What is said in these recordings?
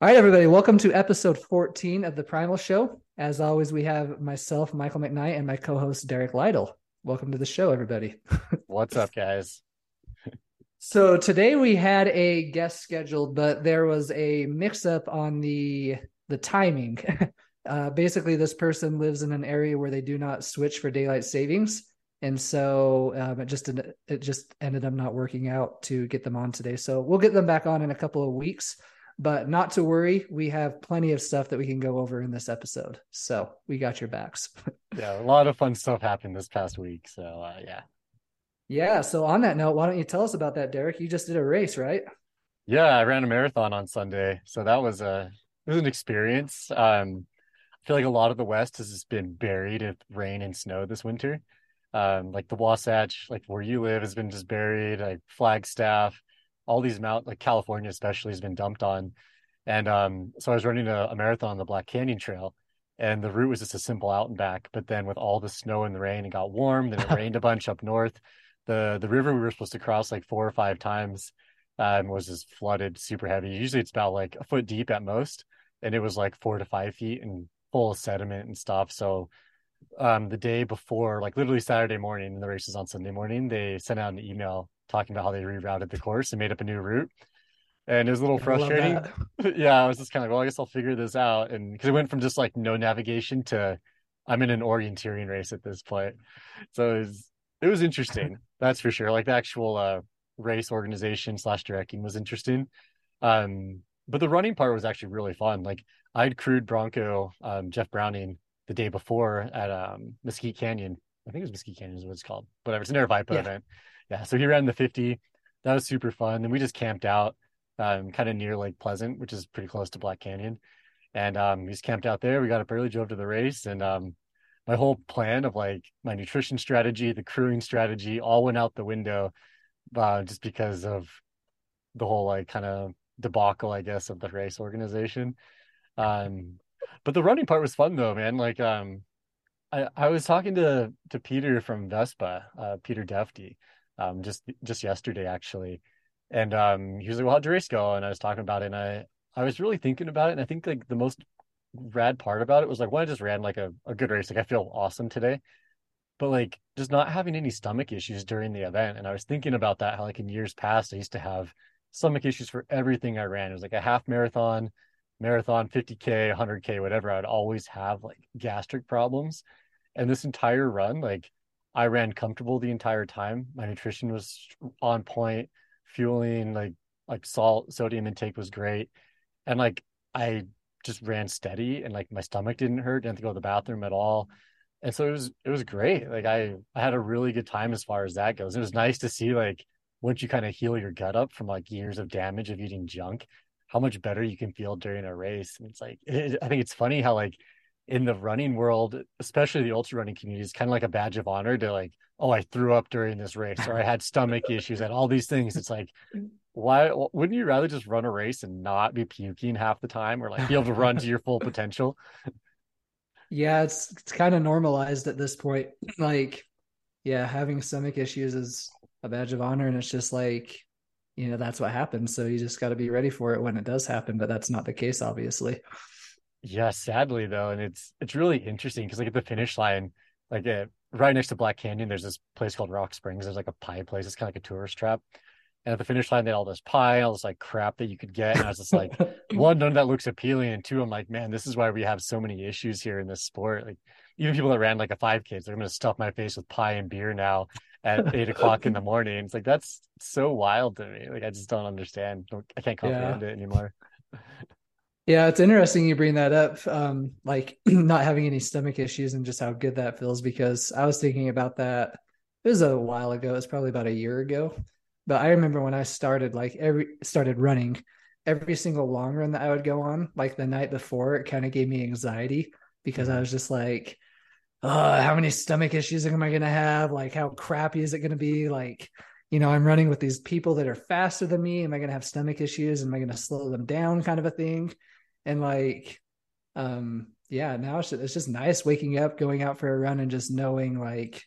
All right, everybody, welcome to episode 14 of the Primal Show. As always, we have myself, Michael McKnight, and my co host, Derrick Lytle. Welcome to the show, everybody. What's up, guys? so, today we had a guest scheduled, but there was a mix up on the the timing. uh, basically, this person lives in an area where they do not switch for daylight savings. And so um, it just it just ended up not working out to get them on today. So we'll get them back on in a couple of weeks. But not to worry, we have plenty of stuff that we can go over in this episode. So we got your backs. yeah, a lot of fun stuff happened this past week. So uh, yeah. Yeah. So on that note, why don't you tell us about that, Derrick? You just did a race, right? Yeah, I ran a marathon on Sunday. So that was a it was an experience. Um I feel like a lot of the West has just been buried in rain and snow this winter. Um, like the Wasatch, like where you live, has been just buried. Like Flagstaff, all these mount like California especially has been dumped on. And um, so I was running a, a, marathon on the Black Canyon Trail, and the route was just a simple out and back. But then with all the snow and the rain, it got warm. Then it rained a bunch up north. The the river we were supposed to cross like four or five times um, was just flooded super heavy. Usually it's about like a foot deep at most, and it was like four to five feet and full of sediment and stuff. So um, the day before, like literally Saturday morning, and the race is on Sunday morning, they sent out an email talking about how they rerouted the course and made up a new route. And it was a little frustrating. yeah, I was just kind of like, well, I guess I'll figure this out. And because it went from just like no navigation to I'm in an orienteering race at this point. So it was, it was interesting. That's for sure. Like the actual uh, race organization slash directing was interesting. Um, but the running part was actually really fun. Like I'd crewed Bronco, um, Jeff Browning the day before at um, Mesquite Canyon. I think it was Mesquite Canyon is what it's called. Whatever. It's an Aravaipa yeah. event yeah, so he ran the 50. That was super fun. Then we just camped out um, kind of near Lake Pleasant, which is pretty close to Black Canyon. And um, we just camped out there. We got up early, drove to the race, and um, my whole plan of like my nutrition strategy, the crewing strategy, all went out the window uh, just because of the whole like kind of debacle, I guess, of the race organization. Um, but the running part was fun though, man. Like, um, I I was talking to to Peter from Vespa, uh, Peter Defty, um, just just yesterday actually, and um, he was like, "Well, how'd your race go?" And I was talking about it, and I I was really thinking about it, and I think like the most rad part about it was like when I just ran like a, a good race, like I feel awesome today, but like just not having any stomach issues during the event, and I was thinking about that how like in years past I used to have stomach issues for everything I ran. It was like a half marathon, marathon, 50k, 100k, whatever. I'd always have like gastric problems, and this entire run, like I ran comfortable the entire time. My nutrition was on point, fueling like like salt, sodium intake was great. And like I just ran steady and like my stomach didn't hurt, didn't to go to the bathroom at all. And so it was it was great. Like I I had a really good time as far as that goes. It was nice to see like once you kind of heal your gut up from like years of damage of eating junk, how much better you can feel during a race. And it's like it, I think it's funny how like in the running world, especially the ultra running community, is kind of like a badge of honor to like, oh, I threw up during this race or I had stomach issues and all these things. It's like, why wouldn't you rather just run a race and not be puking half the time or like be able to run to your full potential? Yeah, it's it's kind of normalized at this point. Like, yeah, having stomach issues is a badge of honor, and it's just like, you know, that's what happens. So you just got to be ready for it when it does happen. But that's not the case, obviously. Yeah, sadly though, and it's it's really interesting because like at the finish line, like uh, right next to Black Canyon, there's this place called Rock Springs. There's like a pie place. It's kind of like a tourist trap. And at the finish line, they had all this pie, all this like crap that you could get. And I was just like, one, none of that looks appealing. And two, I'm like, man, this is why we have so many issues here in this sport. Like even people that ran like a 5K, they're going to stuff my face with pie and beer now at eight o'clock in the morning. It's like, that's so wild to me. Like, I just don't understand. I can't comprehend yeah. it anymore. Yeah, it's interesting you bring that up. Um, like not having any stomach issues and just how good that feels because I was thinking about that. It was a while ago. It's probably about a year ago. But I remember when I started like every started running, every single long run that I would go on, like the night before, it kind of gave me anxiety because I mm-hmm. was just like, uh, how many stomach issues am I gonna have? Like how crappy is it gonna be? Like, you know, I'm running with these people that are faster than me. Am I gonna have stomach issues? Am I gonna slow them down? Kind of a thing and like um yeah now it's just, it's just nice waking up going out for a run and just knowing like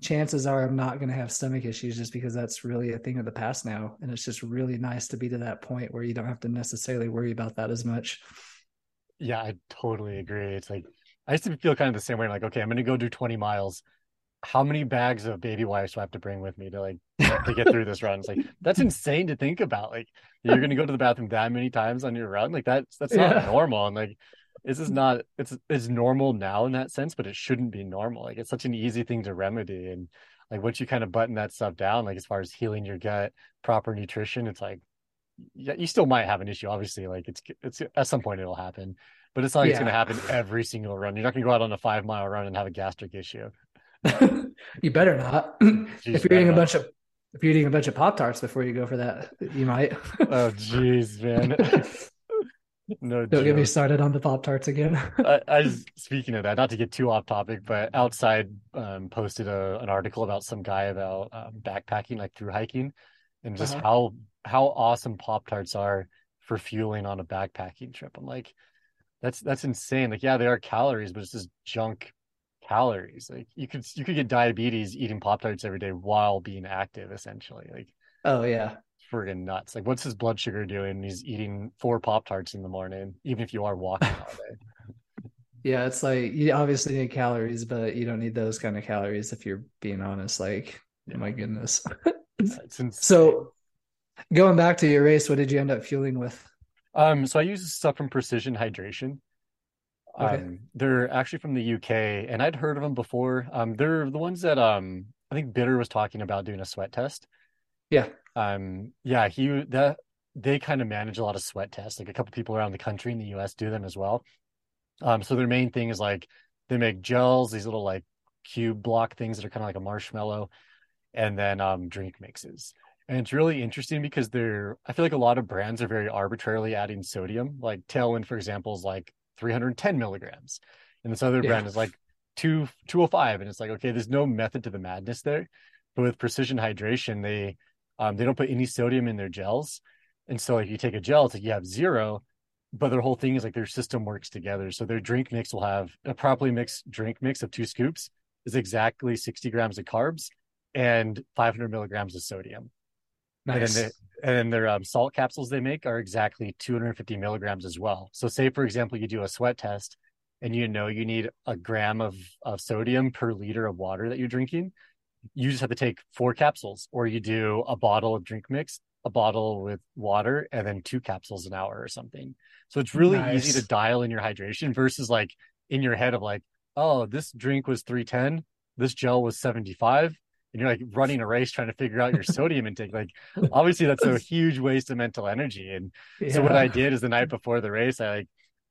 chances are I'm not going to have stomach issues just because that's really a thing of the past now. And it's just really nice to be to that point where you don't have to necessarily worry about that as much. Yeah, I totally agree. It's like I used to feel kind of the same way. Like, okay, I'm going to go do 20 miles. How many bags of baby wipes do I have to bring with me to like to get through this run? It's like that's insane to think about. Like you're going to go to the bathroom that many times on your run. Like that's that's not yeah. normal. And like this is not it's it's normal now in that sense, but it shouldn't be normal. Like it's such an easy thing to remedy. And like once you kind of button that stuff down, like as far as healing your gut, proper nutrition, it's like yeah, you still might have an issue. Obviously, like it's it's at some point it'll happen, but it's not like yeah. it's going to happen every single run. You're not going to go out on a five mile run and have a gastric issue. you better not. Jeez, if you're eating a bunch of if you're eating a bunch of pop tarts before you go for that, you might. oh, jeez, man. no, don't joke. get me started on the pop tarts again. I, I speaking of that, not to get too off topic, but outside um, posted a, an article about some guy about um, backpacking, like through hiking, and just uh-huh. how how awesome pop tarts are for fueling on a backpacking trip. I'm like, that's that's insane. Like, yeah, they are calories, but it's just junk calories. Like you could you could get diabetes eating pop tarts every day while being active, essentially. Like, oh yeah, friggin' nuts. Like, what's his blood sugar doing? He's eating four Pop Tarts in the morning, even if you are walking all day. yeah, it's like you obviously need calories, but you don't need those kind of calories if you're being honest. Like, yeah. my goodness. so, going back to your race, what did you end up fueling with? Um, so I use stuff from Precision Hydration. Okay. Um, they're actually from the UK, and I'd heard of them before. Um, they're the ones that um I think Bitter was talking about doing a sweat test. Yeah um yeah he that they kind of manage a lot of sweat tests like a couple people around the country in the us do them as well um so their main thing is like they make gels these little like cube block things that are kind of like a marshmallow and then um drink mixes and it's really interesting because they're i feel like a lot of brands are very arbitrarily adding sodium like tailwind for example is like 310 milligrams and this other yeah. brand is like 2 205 and it's like okay there's no method to the madness there but with precision hydration they um, they don't put any sodium in their gels. And so if you take a gel, it's like you have zero, but their whole thing is like their system works together. So their drink mix will have a properly mixed drink mix of two scoops is exactly 60 grams of carbs and 500 milligrams of sodium. Nice. And then, they, and then their um, salt capsules they make are exactly 250 milligrams as well. So say, for example, you do a sweat test and you know you need a gram of, of sodium per liter of water that you're drinking you just have to take four capsules or you do a bottle of drink mix a bottle with water and then two capsules an hour or something so it's really nice. easy to dial in your hydration versus like in your head of like oh this drink was 310 this gel was 75 and you're like running a race trying to figure out your sodium intake like obviously that's a huge waste of mental energy and yeah. so what i did is the night before the race i like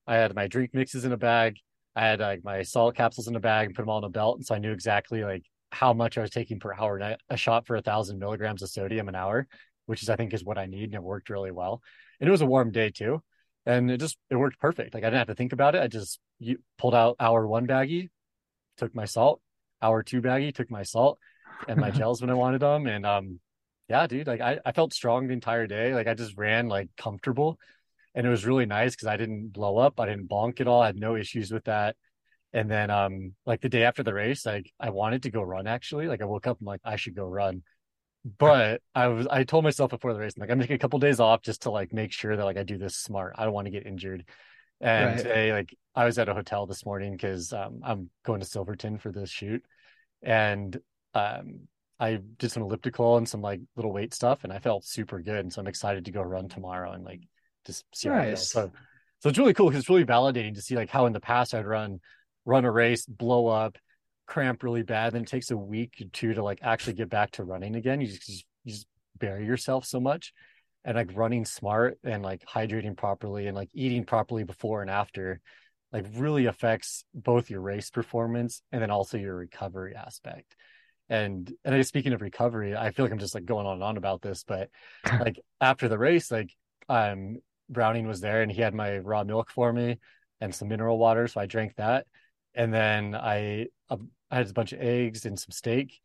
i had my drink mixes in a bag i had like my salt capsules in a bag and put them all in a belt and so i knew exactly like how much I was taking per hour. And a shot for a thousand milligrams of sodium an hour, which is I think is what I need, and it worked really well. And it was a warm day too, and it just it worked perfect. Like I didn't have to think about it. I just you, pulled out hour one baggie, took my salt. Hour two baggie, took my salt and my gels when I wanted them, and um, yeah, dude, like I I felt strong the entire day. Like I just ran like comfortable, and it was really nice because I didn't blow up. I didn't bonk at all. I had no issues with that. And then um like the day after the race, like I wanted to go run actually. Like I woke up, I'm like, I should go run. But I was I told myself before the race, I'm like, I'm taking a couple days off just to like make sure that like I do this smart. I don't want to get injured. And right. today, like I was at a hotel this morning because um, I'm going to Silverton for this shoot. And um I did some elliptical and some like little weight stuff and I felt super good. And so I'm excited to go run tomorrow and like just see nice. So so it's really cool because it's really validating to see like how in the past I'd run run a race, blow up, cramp really bad. Then it takes a week or two to like actually get back to running again. You just you just bury yourself so much. And like running smart and like hydrating properly and like eating properly before and after, like really affects both your race performance and then also your recovery aspect. And and I speaking of recovery, I feel like I'm just like going on and on about this, but like after the race, like um Browning was there and he had my raw milk for me and some mineral water. So I drank that and then I uh, I had a bunch of eggs and some steak,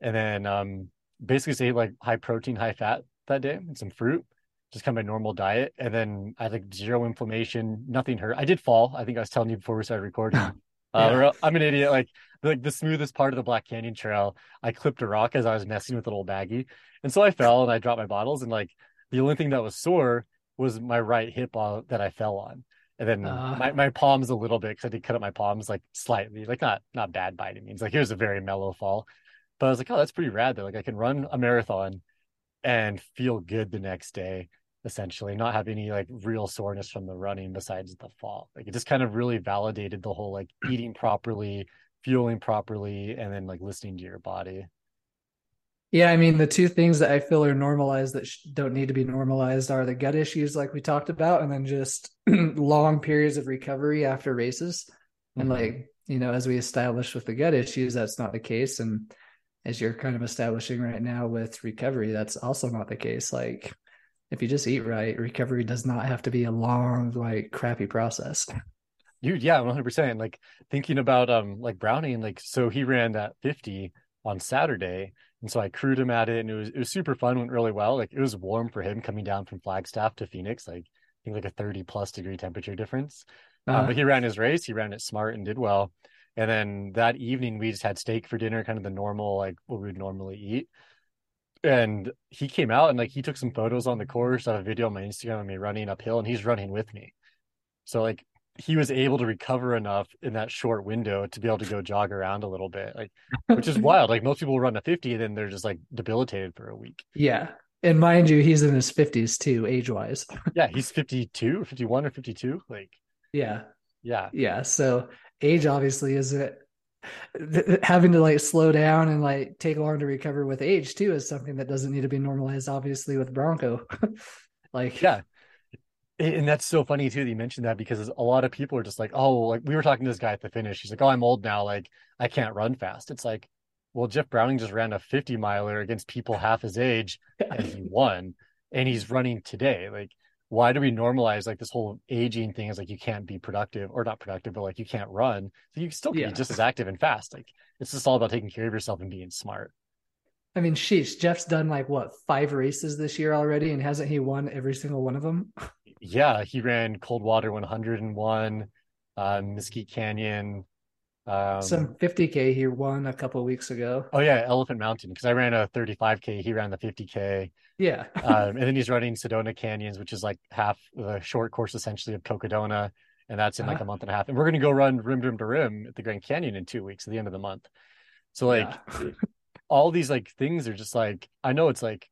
and then um, basically ate like high protein, high fat that day and some fruit, just kind of my normal diet. And then I had like zero inflammation, nothing hurt. I did fall. I think I was telling you before we started recording. Uh. I'm an idiot. Like like the smoothest part of the Black Canyon Trail, I clipped a rock as I was messing with a little baggie, and so I fell and I dropped my bottles. And like the only thing that was sore was my right hip that I fell on, and then uh, my my palms a little bit because I did cut up my palms like slightly, like not not bad by any means. Like it was a very mellow fall, but I was like, oh, that's pretty rad. Though, like I can run a marathon and feel good the next day essentially not have any like real soreness from the running besides the fall. Like it just kind of really validated the whole like eating properly fueling properly and then like listening to your body. Yeah i mean the two things that i feel are normalized that don't need to be normalized are the gut issues like we talked about and then just long periods of recovery after races. Mm-hmm. and like you know as we established with the gut issues that's not the case. And as you're kind of establishing right now with recovery that's also not the case. Like if you just eat right, recovery does not have to be a long, like crappy process. Dude, yeah, 100%. Like thinking about, um, like Browning, like, so he ran that 50 on Saturday. And so I crewed him at it and it was, it was super fun, went really well. Like it was warm for him coming down from Flagstaff to Phoenix, like I think like a 30 plus degree temperature difference. Uh, uh, but he ran his race, he ran it smart and did well. And then that evening we just had steak for dinner, kind of the normal, like what we would normally eat and he came out and like he took some photos on the course. I have a video on my Instagram of me running uphill, and he's running with me. So like he was able to recover enough in that short window to be able to go jog around a little bit, like which is wild. Like most people run a fifty, and then they're just like debilitated for a week. Yeah. And mind you, he's in his 50s too, age wise. yeah, he's 52, 51 or 52. Like, yeah. Yeah. Yeah. So age obviously is having to like slow down and like take long to recover with age too is something that doesn't need to be normalized obviously with bronco. Like yeah. And that's so funny too that you mentioned that because a lot of people are just like oh like we were talking to this guy at the finish. He's like oh i'm old now. Like i can't run fast it's like well jeff browning just ran a 50 miler against people half his age and he won and he's running today. Like why do we normalize like this whole aging thing is like you can't be productive or not productive, but like you can't run. So you still can yeah. be just as active and fast. Like it's just all about taking care of yourself and being smart. I mean, sheesh, Jeff's done like what five races this year already, and hasn't he won every single one of them? yeah, he ran Coldwater 101, uh, Mesquite Canyon, um, Some 50k he won a couple weeks ago. Oh yeah, Elephant Mountain because I ran a 35k, he ran the 50k. Yeah, um, and then he's running Sedona Canyons, which is like half the short course essentially of Cocodona, and that's in like uh, a month and a half. And we're gonna go run rim rim to rim at the Grand Canyon in two weeks at the end of the month. So like, yeah. all these like things are just like I know it's like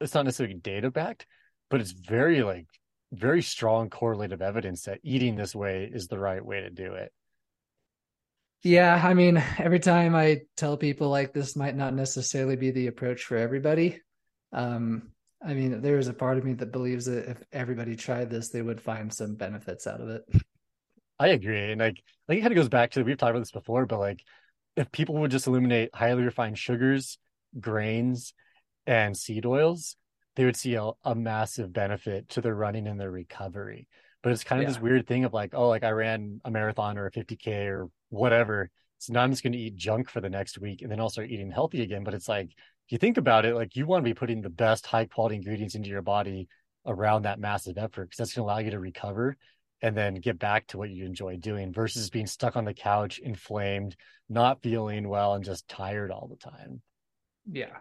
it's not necessarily data backed, but it's very like very strong correlative evidence that eating this way is the right way to do it. Yeah, I mean, every time I tell people like this might not necessarily be the approach for everybody. Um, I mean, there is a part of me that believes that if everybody tried this, they would find some benefits out of it. I agree. And like, like it kind of goes back to we've talked about this before, but like if people would just eliminate highly refined sugars, grains, and seed oils, they would see a, a massive benefit to their running and their recovery. But it's kind of yeah. this weird thing of like, oh, like I ran a marathon or a 50K or whatever. So now I'm just going to eat junk for the next week and then I'll start eating healthy again. But it's like, you think about it, like you want to be putting the best high quality ingredients into your body around that massive effort because that's going to allow you to recover and then get back to what you enjoy doing versus being stuck on the couch, inflamed, not feeling well, and just tired all the time. Yeah.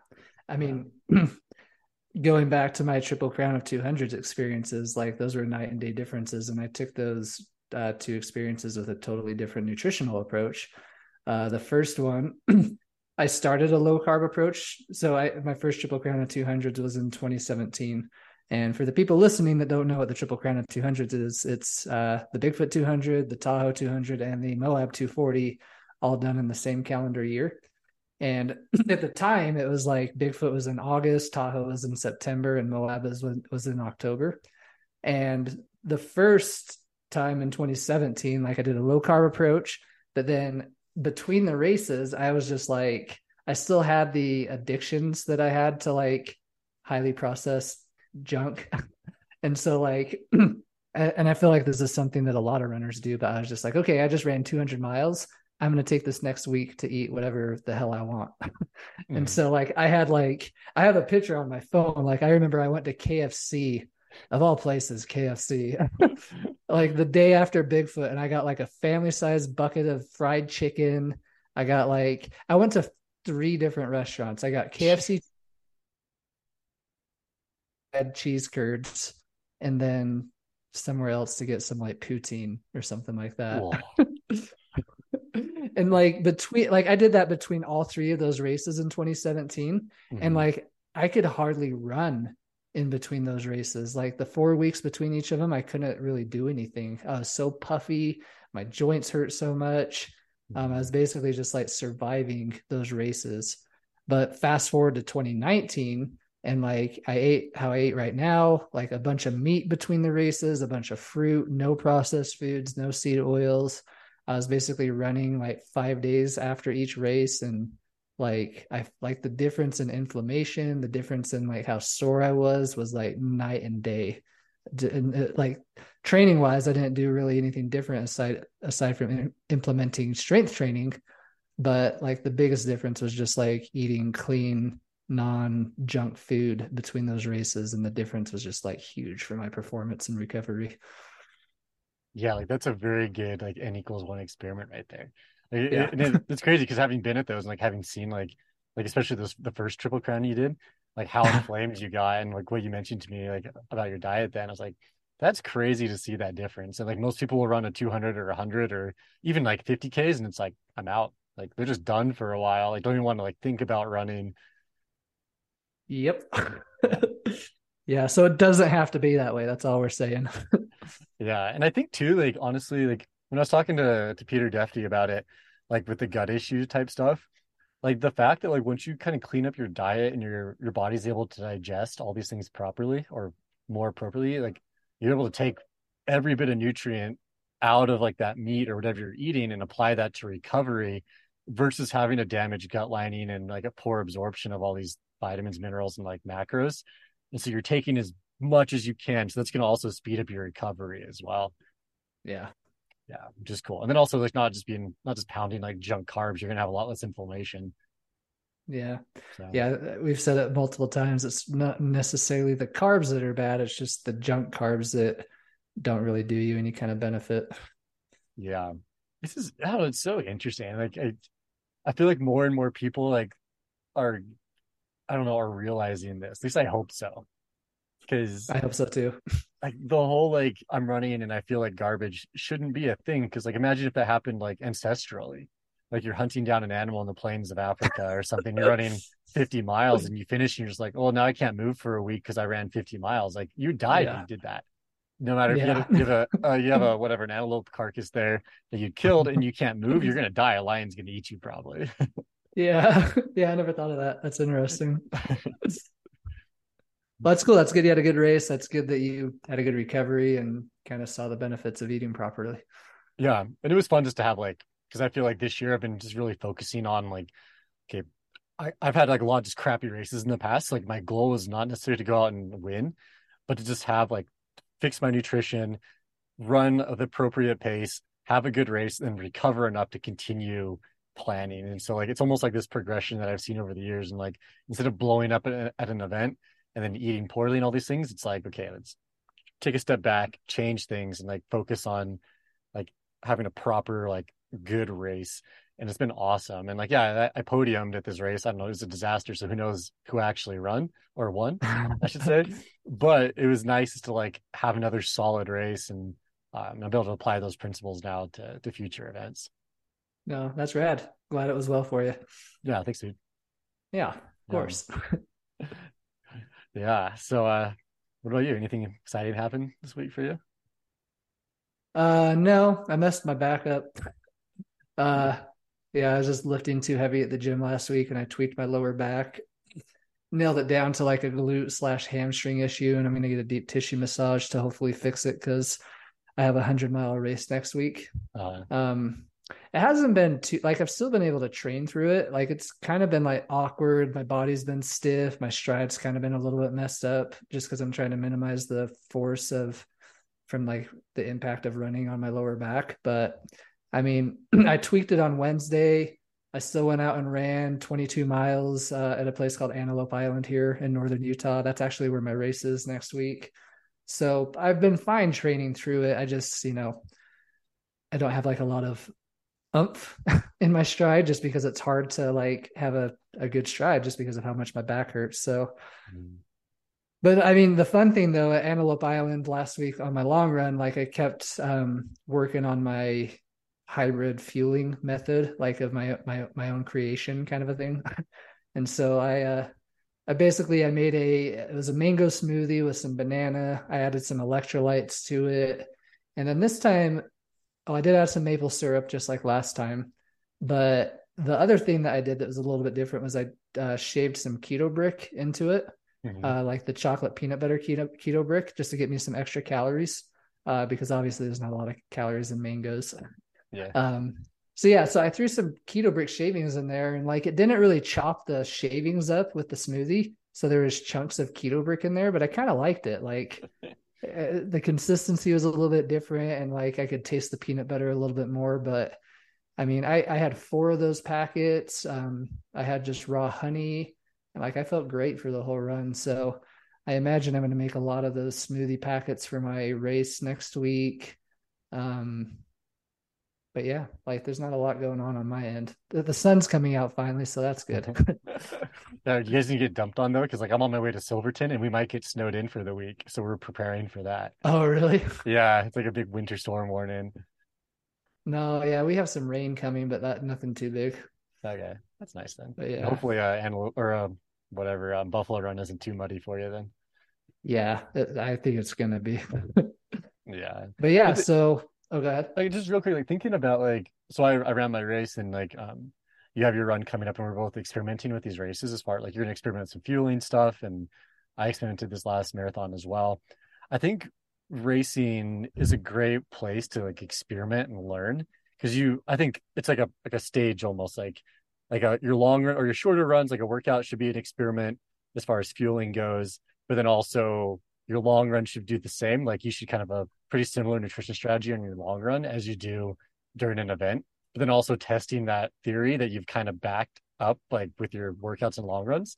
I mean, going back to my triple crown of 200s experiences, like those were night and day differences. And I took those uh, two experiences with a totally different nutritional approach. Uh, the first one, I started a low carb approach. So I my first triple crown of 200s was in 2017. And for the people listening that don't know what the triple crown of 200s is, it's uh, the Bigfoot 200, the Tahoe 200, and the Moab 240, all done in the same calendar year. And at the time, it was like Bigfoot was in August, Tahoe was in September, and Moab was was in October. And the first time in 2017, like I did a low carb approach, but then between the races, I was just like, I still had the addictions that I had to like highly processed junk. and so, like, and I feel like this is something that a lot of runners do, but I was just like, okay, I just ran 200 miles. I'm going to take this next week to eat whatever the hell I want. and mm. so, like, I had like, I have a picture on my phone. Like, I remember I went to KFC of all places, KFC. like the day after Bigfoot, and I got like a family size bucket of fried chicken. I got like I went to three different restaurants. I got KFC had cheese curds and then somewhere else to get some like poutine or something like that. and like between like I did that between all three of those races in 2017 mm-hmm. and like I could hardly run in between those races. Like the 4 weeks between each of them I couldn't really do anything. I was so puffy, my joints hurt so much. Um, I was basically just like surviving those races. But fast forward to 2019 and like I ate how I ate right now, like a bunch of meat between the races, a bunch of fruit, no processed foods, no seed oils. I was basically running like five days after each race, and like I like the difference in inflammation, the difference in like how sore I was was like night and day. And uh, like training wise, I didn't do really anything different aside aside from implementing strength training, but like the biggest difference was just like eating clean non junk food between those races and the difference was just like huge for my performance and recovery. Yeah like that's a very good like n equals one experiment right there like, yeah. It, it, it's crazy because having been at those and like having seen like like especially this the first triple crown you did like how inflamed you got and like what you mentioned to me like about your diet then i was like that's crazy to see that difference and like most people will run a 200 or 100 or even like 50 ks and it's like i'm out like they're just done for a while like don't even want to like think about running Yep. yeah. So it doesn't have to be that way. That's all we're saying. yeah. And I think too, like honestly, like when I was talking to to Peter Defty about it, like with the gut issue type stuff, like the fact that like once you kind of clean up your diet and your your body's able to digest all these things properly or more appropriately, like you're able to take every bit of nutrient out of like that meat or whatever you're eating and apply that to recovery versus having a damaged gut lining and like a poor absorption of all these vitamins, minerals, and like macros. And so you're taking as much as you can. So that's going to also speed up your recovery as well. Yeah. Yeah. Which is cool. And then also like not just being, not just pounding like junk carbs, you're going to have a lot less inflammation. Yeah. So. Yeah. Uh, we've said it multiple times. It's not necessarily the carbs that are bad. It's just the junk carbs that don't really do you any kind of benefit. Yeah. This is, oh, it's so interesting. Like, I, I feel like more and more people like are I don't know, are realizing this. At least I hope so. Because I hope so too. Like the whole like I'm running and I feel like garbage shouldn't be a thing. Because like imagine if that happened like ancestrally, like you're hunting down an animal in the plains of Africa or something. You're running 50 miles and you finish and you're just like, oh, now I can't move for a week because I ran 50 miles. Like you died yeah. you did that. No matter if yeah. you, have, you have a uh, you have a whatever an antelope carcass there that you killed and you can't move, you're gonna die. A lion's gonna eat you probably. Yeah. Yeah. I never thought of that. That's interesting. That's cool. That's good. You had a good race. That's good that you had a good recovery and kind of saw the benefits of eating properly. Yeah. And it was fun just to have like, because I feel like this year I've been just really focusing on like, okay, I, I've had like a lot of just crappy races in the past. Like my goal was not necessarily to go out and win, but to just have like fix my nutrition, run at the appropriate pace, have a good race, and recover enough to continue planning. And so like it's almost like this progression that I've seen over the years. And like instead of blowing up at, at an event and then eating poorly and all these things, it's like, okay, let's take a step back, change things and like focus on like having a proper, like good race. And it's been awesome. And like, yeah, I, I podiumed at this race. I don't know, it was a disaster. So who knows who actually run or won, I should say. But it was nice to like have another solid race and um, I'm able to apply those principles now to, to future events. No, that's rad. Glad it was well for you. Yeah, thanks, dude. Yeah, of yeah. course. yeah. So uh what about you? Anything exciting happen this week for you? Uh no, I messed my back up. Uh yeah, I was just lifting too heavy at the gym last week and I tweaked my lower back. Nailed it down to like a glute slash hamstring issue, and I'm gonna get a deep tissue massage to hopefully fix it because I have a hundred mile race next week. Uh, um it hasn't been too like I've still been able to train through it. Like it's kind of been like awkward. My body's been stiff. My stride's kind of been a little bit messed up just because I'm trying to minimize the force of from like the impact of running on my lower back. But I mean, I tweaked it on Wednesday. I still went out and ran 22 miles uh, at a place called Antelope Island here in northern Utah. That's actually where my race is next week. So I've been fine training through it. I just, you know, I don't have like a lot of in my stride just because it's hard to like have a, a good stride just because of how much my back hurts. So, mm. but I mean, the fun thing though at Antelope Island last week on my long run, like I kept um, working on my hybrid fueling method, like of my my my own creation kind of a thing. and so I uh, I basically I made a it was a mango smoothie with some banana. I added some electrolytes to it. And then this time oh I did add some maple syrup just like last time. But the other thing that I did that was a little bit different was I uh, shaved some keto brick into it. Mm-hmm. Uh, like the chocolate peanut butter keto keto brick just to get me some extra calories. Uh, because obviously there's not a lot of calories in mangoes. Yeah. Um, so yeah, so I threw some keto brick shavings in there, and like it didn't really chop the shavings up with the smoothie, so there was chunks of keto brick in there, but I kind of liked it. Like the consistency was a little bit different, and like I could taste the peanut butter a little bit more. But I mean, I I had four of those packets. Um, I had just raw honey, and like I felt great for the whole run. So I imagine I'm going to make a lot of those smoothie packets for my race next week. Um, but yeah, like there's not a lot going on on my end. The, the sun's coming out finally, so that's good. now, you guys need to get dumped on though, because like I'm on my way to Silverton and we might get snowed in for the week, so we're preparing for that. Oh, really? Yeah, it's like a big winter storm warning. No, yeah, we have some rain coming, but that nothing too big. Okay, that's nice then. But yeah, hopefully, uh, and or uh, whatever, um, Buffalo Run isn't too muddy for you then. Yeah, I think it's gonna be. yeah, but yeah, so Oh, go ahead. Like just real quick, like thinking about like so I, I ran my race and like um you have your run coming up and we're both experimenting with these races as far like you're gonna experiment with some fueling stuff and I experimented this last marathon as well. I think racing is a great place to like experiment and learn because you I think it's like a like a stage almost like like a your long run or your shorter runs like a workout should be an experiment as far as fueling goes, but then also your long run should do the same. Like you should kind of a pretty similar nutrition strategy on your long run as you do during an event. But then also testing that theory that you've kind of backed up like with your workouts and long runs,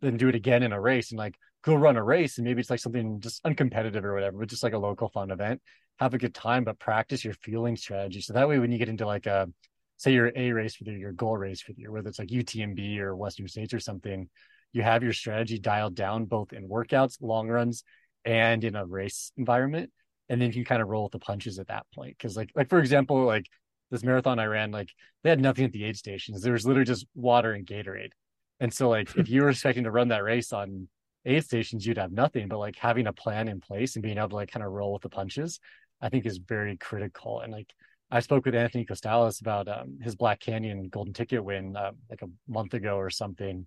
then do it again in a race and like go run a race and maybe it's like something just uncompetitive or whatever, but just like a local fun event. Have a good time, but practice your fueling strategy. So that way when you get into like a say your A race for the your goal race for the year, whether it's like UTMB or Western States or something, you have your strategy dialed down both in workouts, long runs, and in a race environment and then you can kind of roll with the punches at that point. Because like like for example like this marathon i ran like they had nothing at the aid stations. There was literally just water and gatorade. And so like if you were expecting to run that race on aid stations you'd have nothing but like having a plan in place and being able to like kind of roll with the punches i think is very critical. And like i spoke with anthony costales about um, his black canyon golden ticket win uh, like a month ago or something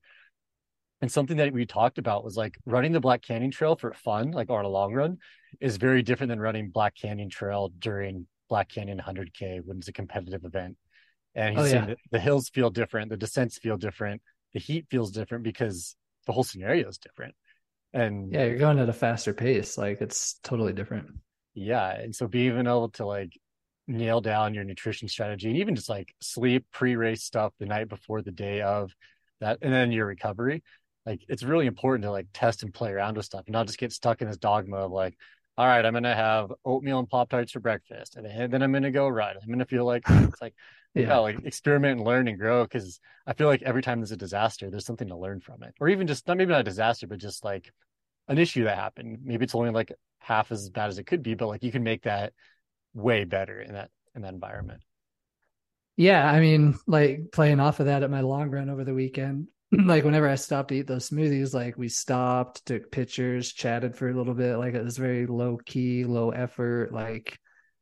and something that we talked about was like running the Black Canyon Trail for fun, like on a long run, is very different than running Black Canyon Trail during Black Canyon 100K when it's a competitive event. And he's oh, yeah. that the hills feel different, the descents feel different, the heat feels different because the whole scenario is different. And yeah, you're going at a faster pace. Like it's totally different. Yeah. And so being able to like nail down your nutrition strategy and even just like sleep pre-race stuff the night before the day of that and then your recovery like it's really important to like test and play around with stuff and not just get stuck in this dogma of like all right i'm gonna have oatmeal and pop tarts for breakfast and then, i'm gonna go run i'm gonna feel like it's like yeah. yeah like experiment and learn and grow because i feel like every time there's a disaster there's something to learn from it or even just not maybe not a disaster but just like an issue that happened maybe it's only like half as bad as it could be but like you can make that way better in that in that environment yeah i mean like playing off of that at my long run over the weekend like whenever I stopped to eat those smoothies, like we stopped, took pictures, chatted for a little bit. Like it was very low key, low effort, like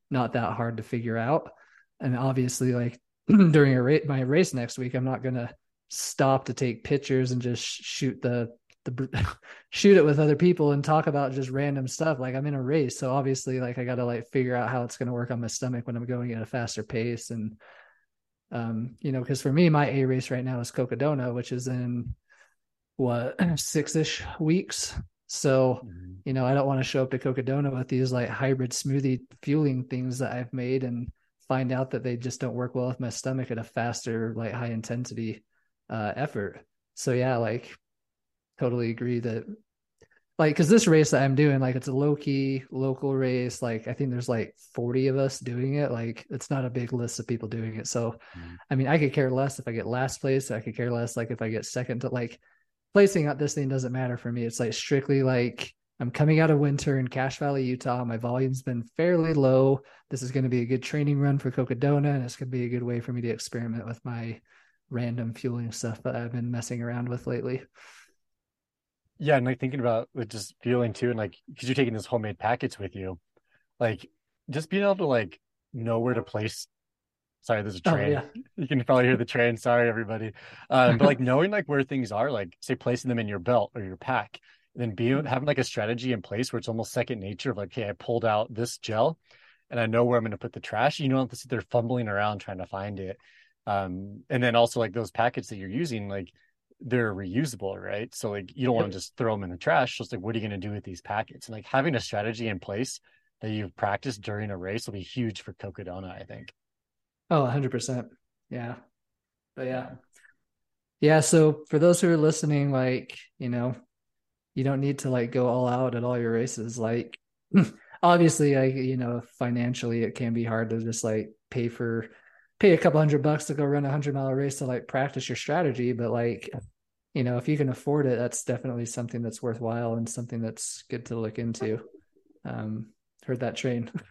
not that hard to figure out. And obviously, like during a race, my race next week, I'm not gonna stop to take pictures and just shoot the the shoot it with other people and talk about just random stuff. Like I'm in a race, so obviously, like I got to like figure out how it's gonna work on my stomach when I'm going at a faster pace and um, you know, because for me, my A race right now is Cocodona, which is in what six ish weeks. So, mm-hmm. you know, I don't want to show up to Cocodona with these like hybrid smoothie fueling things that I've made and find out that they just don't work well with my stomach at a faster, like high intensity uh, effort. So, yeah, like totally agree that like because this race that I'm doing, like it's a low key local race. Like I think there's like 40 of us doing it. Like it's not a big list of people doing it. So mm-hmm. I mean, I could care less if I get last place. I could care less like if I get second to like placing out this thing doesn't matter for me. It's like strictly like I'm coming out of winter in Cache Valley, Utah. My volume's been fairly low. This is going to be a good training run for Cocodona, and it's going to be a good way for me to experiment with my random fueling stuff that I've been messing around with lately. Yeah, and like thinking about with just fueling too, and like because you're taking these homemade packets with you, like just being able to like know where to place. Sorry, there's a oh, train. Oh, yeah. You can probably hear the train. Sorry, everybody. Um, but like knowing like where things are, like say placing them in your belt or your pack, and then being having like a strategy in place where it's almost second nature of like, hey, I pulled out this gel, and I know where I'm going to put the trash. You don't have to sit there fumbling around trying to find it. Um, and then also like those packets that you're using, like they're reusable, right? So like you don't want to just throw them in the trash. Just like what are you going to do with these packets? And like having a strategy in place that you've practiced during a race will be huge for Cocodona, I think. Oh, 100%. Yeah. But yeah. Yeah, so for those who are listening like, you know, you don't need to like go all out at all your races like obviously I you know, financially it can be hard to just like pay for pay a couple hundred bucks to go run a hundred mile race to like practice your strategy but like you know if you can afford it that's definitely something that's worthwhile and something that's good to look into. Um heard that train.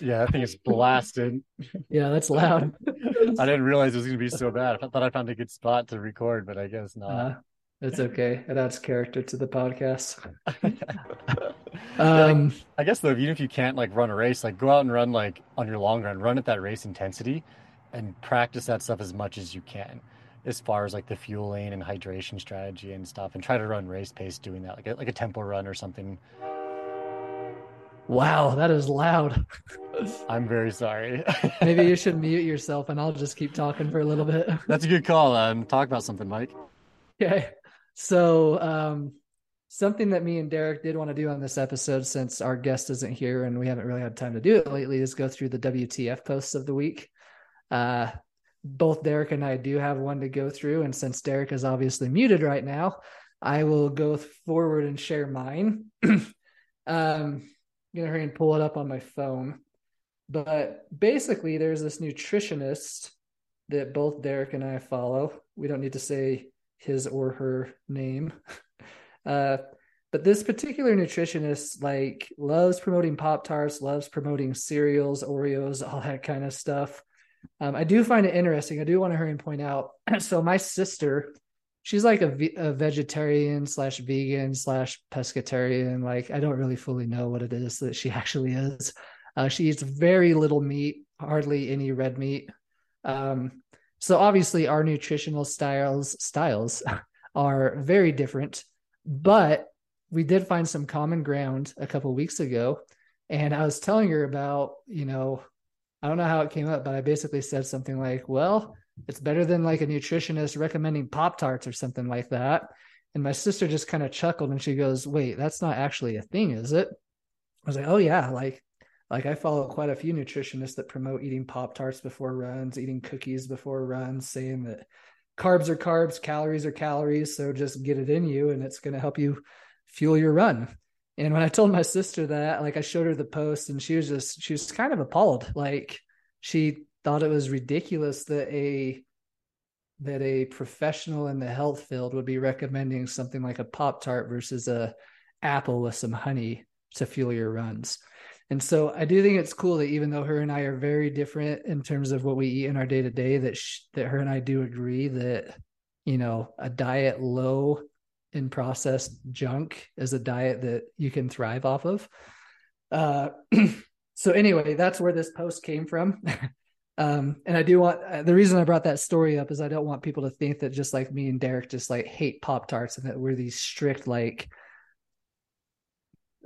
Yeah i think it's blasted. Yeah that's loud. I didn't realize it was going to be so bad. I thought i found a good spot to record but i guess not. Uh, it's okay. It adds character to the podcast. Um i guess though even if you can't like run a race like go out and run like on your long run run at that race intensity and practice that stuff as much as you can as far as like the fueling and hydration strategy and stuff and try to run race pace doing that like a, like a tempo run or something. Wow that is loud. I'm very sorry. Maybe you should mute yourself and i'll just keep talking for a little bit. That's a good call um talk about something mike. Okay so um something that me and derrick did want to do on this episode since our guest isn't here and we haven't really had time to do it lately is go through the wtf posts of the week. Uh, both Derrick and I do have one to go through. And since Derrick is obviously muted right now, I will go forward and share mine. um, I'm gonna hurry and pull it up on my phone. But basically, there's this nutritionist that both Derek and I follow. We don't need to say his or her name. Uh, but this particular nutritionist like loves promoting Pop Tarts, loves promoting cereals, Oreos, all that kind of stuff. Um, I do find it interesting. I do want to hurry and point out. so my sister, she's like a, a vegetarian slash vegan slash pescatarian. Like I don't really fully know what it is that she actually is. Uh, she eats very little meat, hardly any red meat. Um, so obviously our nutritional styles styles are very different, but we did find some common ground a couple weeks ago. And I was telling her about, you know, I don't know how it came up, but I basically said something like, well, it's better than like a nutritionist recommending Pop Tarts or something like that. And my sister just kind of chuckled and she goes, wait, that's not actually a thing, is it? I was like, oh yeah, like like I follow quite a few nutritionists that promote eating Pop Tarts before runs, eating cookies before runs, saying that carbs are carbs, calories are calories. So just get it in you and it's going to help you fuel your run. And when I told my sister that, like I showed her the post and she was just she was kind of appalled. Like she thought it was ridiculous that a that a professional in the health field would be recommending something like a pop tart versus a apple with some honey to fuel your runs. And so I do think it's cool that even though her and I are very different in terms of what we eat in our day to day, that that her and I do agree that you know a diet low in processed junk is a diet that you can thrive off of. Uh, so anyway, that's where this post came from. um, and I do want uh, the reason I brought that story up is I don't want people to think that just like me and Derrick just like hate Pop Tarts and that we're these strict like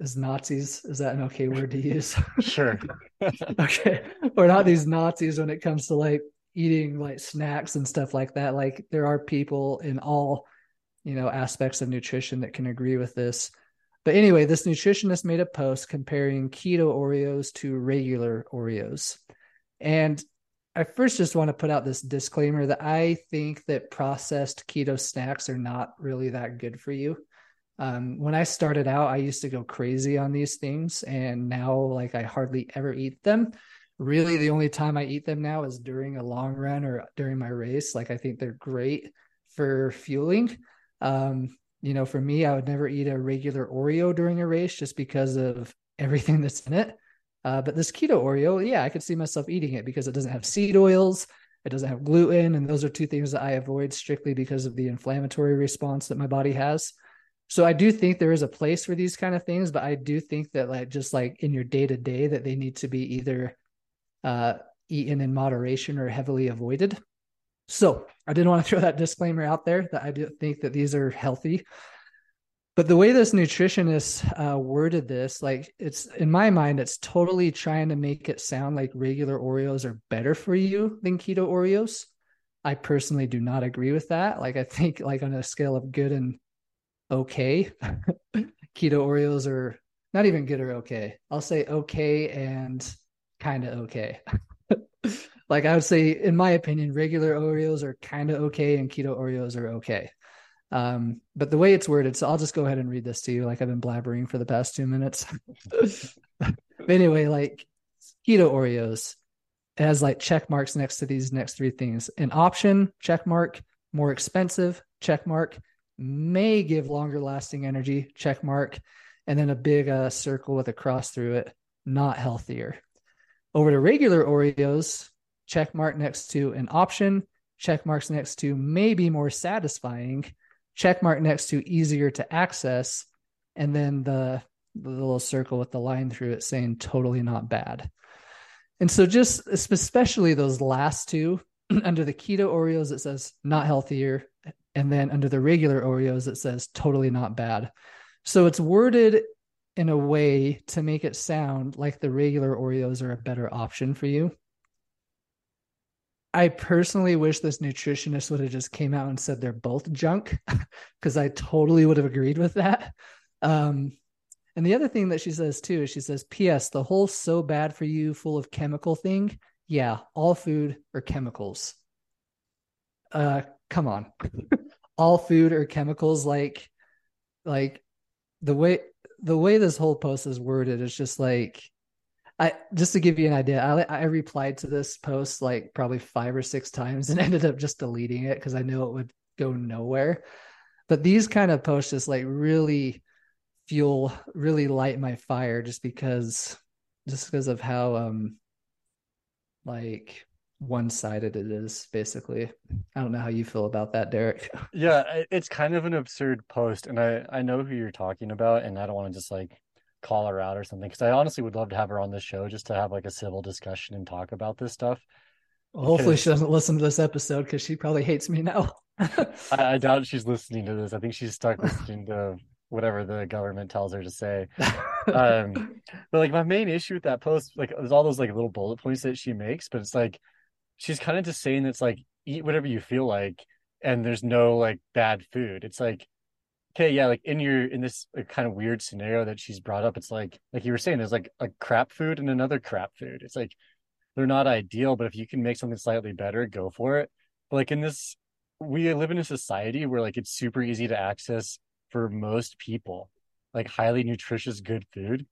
as Nazis. Is that an okay word to use? Sure. okay. We're not these Nazis when it comes to like eating like snacks and stuff like that. Like there are people in all you know aspects of nutrition that can agree with this but anyway this nutritionist made a post comparing keto oreos to regular oreos and i first just want to put out this disclaimer that i think that processed keto snacks are not really that good for you Um, when I started out, I used to go crazy on these things, and now like I hardly ever eat them. Really, the only time I eat them now is during a long run or during my race. Like I think they're great for fueling. Um, you know, for me, I would never eat a regular Oreo during a race just because of everything that's in it. Uh, but this keto Oreo, yeah, I could see myself eating it because it doesn't have seed oils, it doesn't have gluten, and those are two things that I avoid strictly because of the inflammatory response that my body has. So I do think there is a place for these kind of things, but I do think that like just like in your day to day, that they need to be either uh, eaten in moderation or heavily avoided. So I didn't want to throw that disclaimer out there that I do think that these are healthy. But the way this nutritionist uh, worded this, like it's in my mind, it's totally trying to make it sound like regular Oreos are better for you than keto Oreos. I personally do not agree with that. Like I think like on a scale of good and okay, keto Oreos are not even good or okay. I'll say okay and kind of okay. like I would say, in my opinion, regular Oreos are kind of okay and keto Oreos are okay. Um, but the way it's worded, so I'll just go ahead and read this to you, like I've been blabbering for the past two minutes. anyway, like keto Oreos has like check marks next to these next three things. An option, check mark, more expensive, check mark, may give longer lasting energy, check mark, and then a big uh, circle with a cross through it, not healthier. Over to regular Oreos, check mark next to an option, check marks next to maybe more satisfying, check mark next to easier to access, and then the, the little circle with the line through it saying totally not bad. And so, just especially those last two, under the keto Oreos, it says not healthier. And then under the regular Oreos, it says totally not bad. So it's worded in a way to make it sound like the regular Oreos are a better option for you. I personally wish this nutritionist would have just came out and said they're both junk because I totally would have agreed with that. Um, and the other thing that she says too is she says, P.S. the whole so bad for you, full of chemical thing. Yeah, all food are chemicals. Uh, come on. all food are chemicals. Like, like the way the way this whole post is worded is just like I just to give you an idea, I I replied to this post like probably five or six times and ended up just deleting it because I knew it would go nowhere. But these kind of posts just like really fuel, really light my fire just because just because of how um like one-sided it is basically i don't know how you feel about that derrick yeah it's kind of an absurd post and i i know who you're talking about and i don't want to just like call her out or something because I honestly would love to have her on the show just to have like a civil discussion and talk about this stuff. Well, hopefully, she doesn't listen to this episode because she probably hates me now. I, I, doubt she's listening to this. I think she's stuck listening to whatever the government tells her to say. Um, but like my main issue with that post, like there's all those like little bullet points that she makes, but it's like she's kind of just saying it's like eat whatever you feel like, and there's no like bad food. It's like okay, yeah, like in your in this kind of weird scenario that she's brought up, it's like like you were saying, there's like a crap food and another crap food. It's like they're not ideal, but if you can make something slightly better, go for it. But like in this, we live in a society where like it's super easy to access for most people, like highly nutritious good food.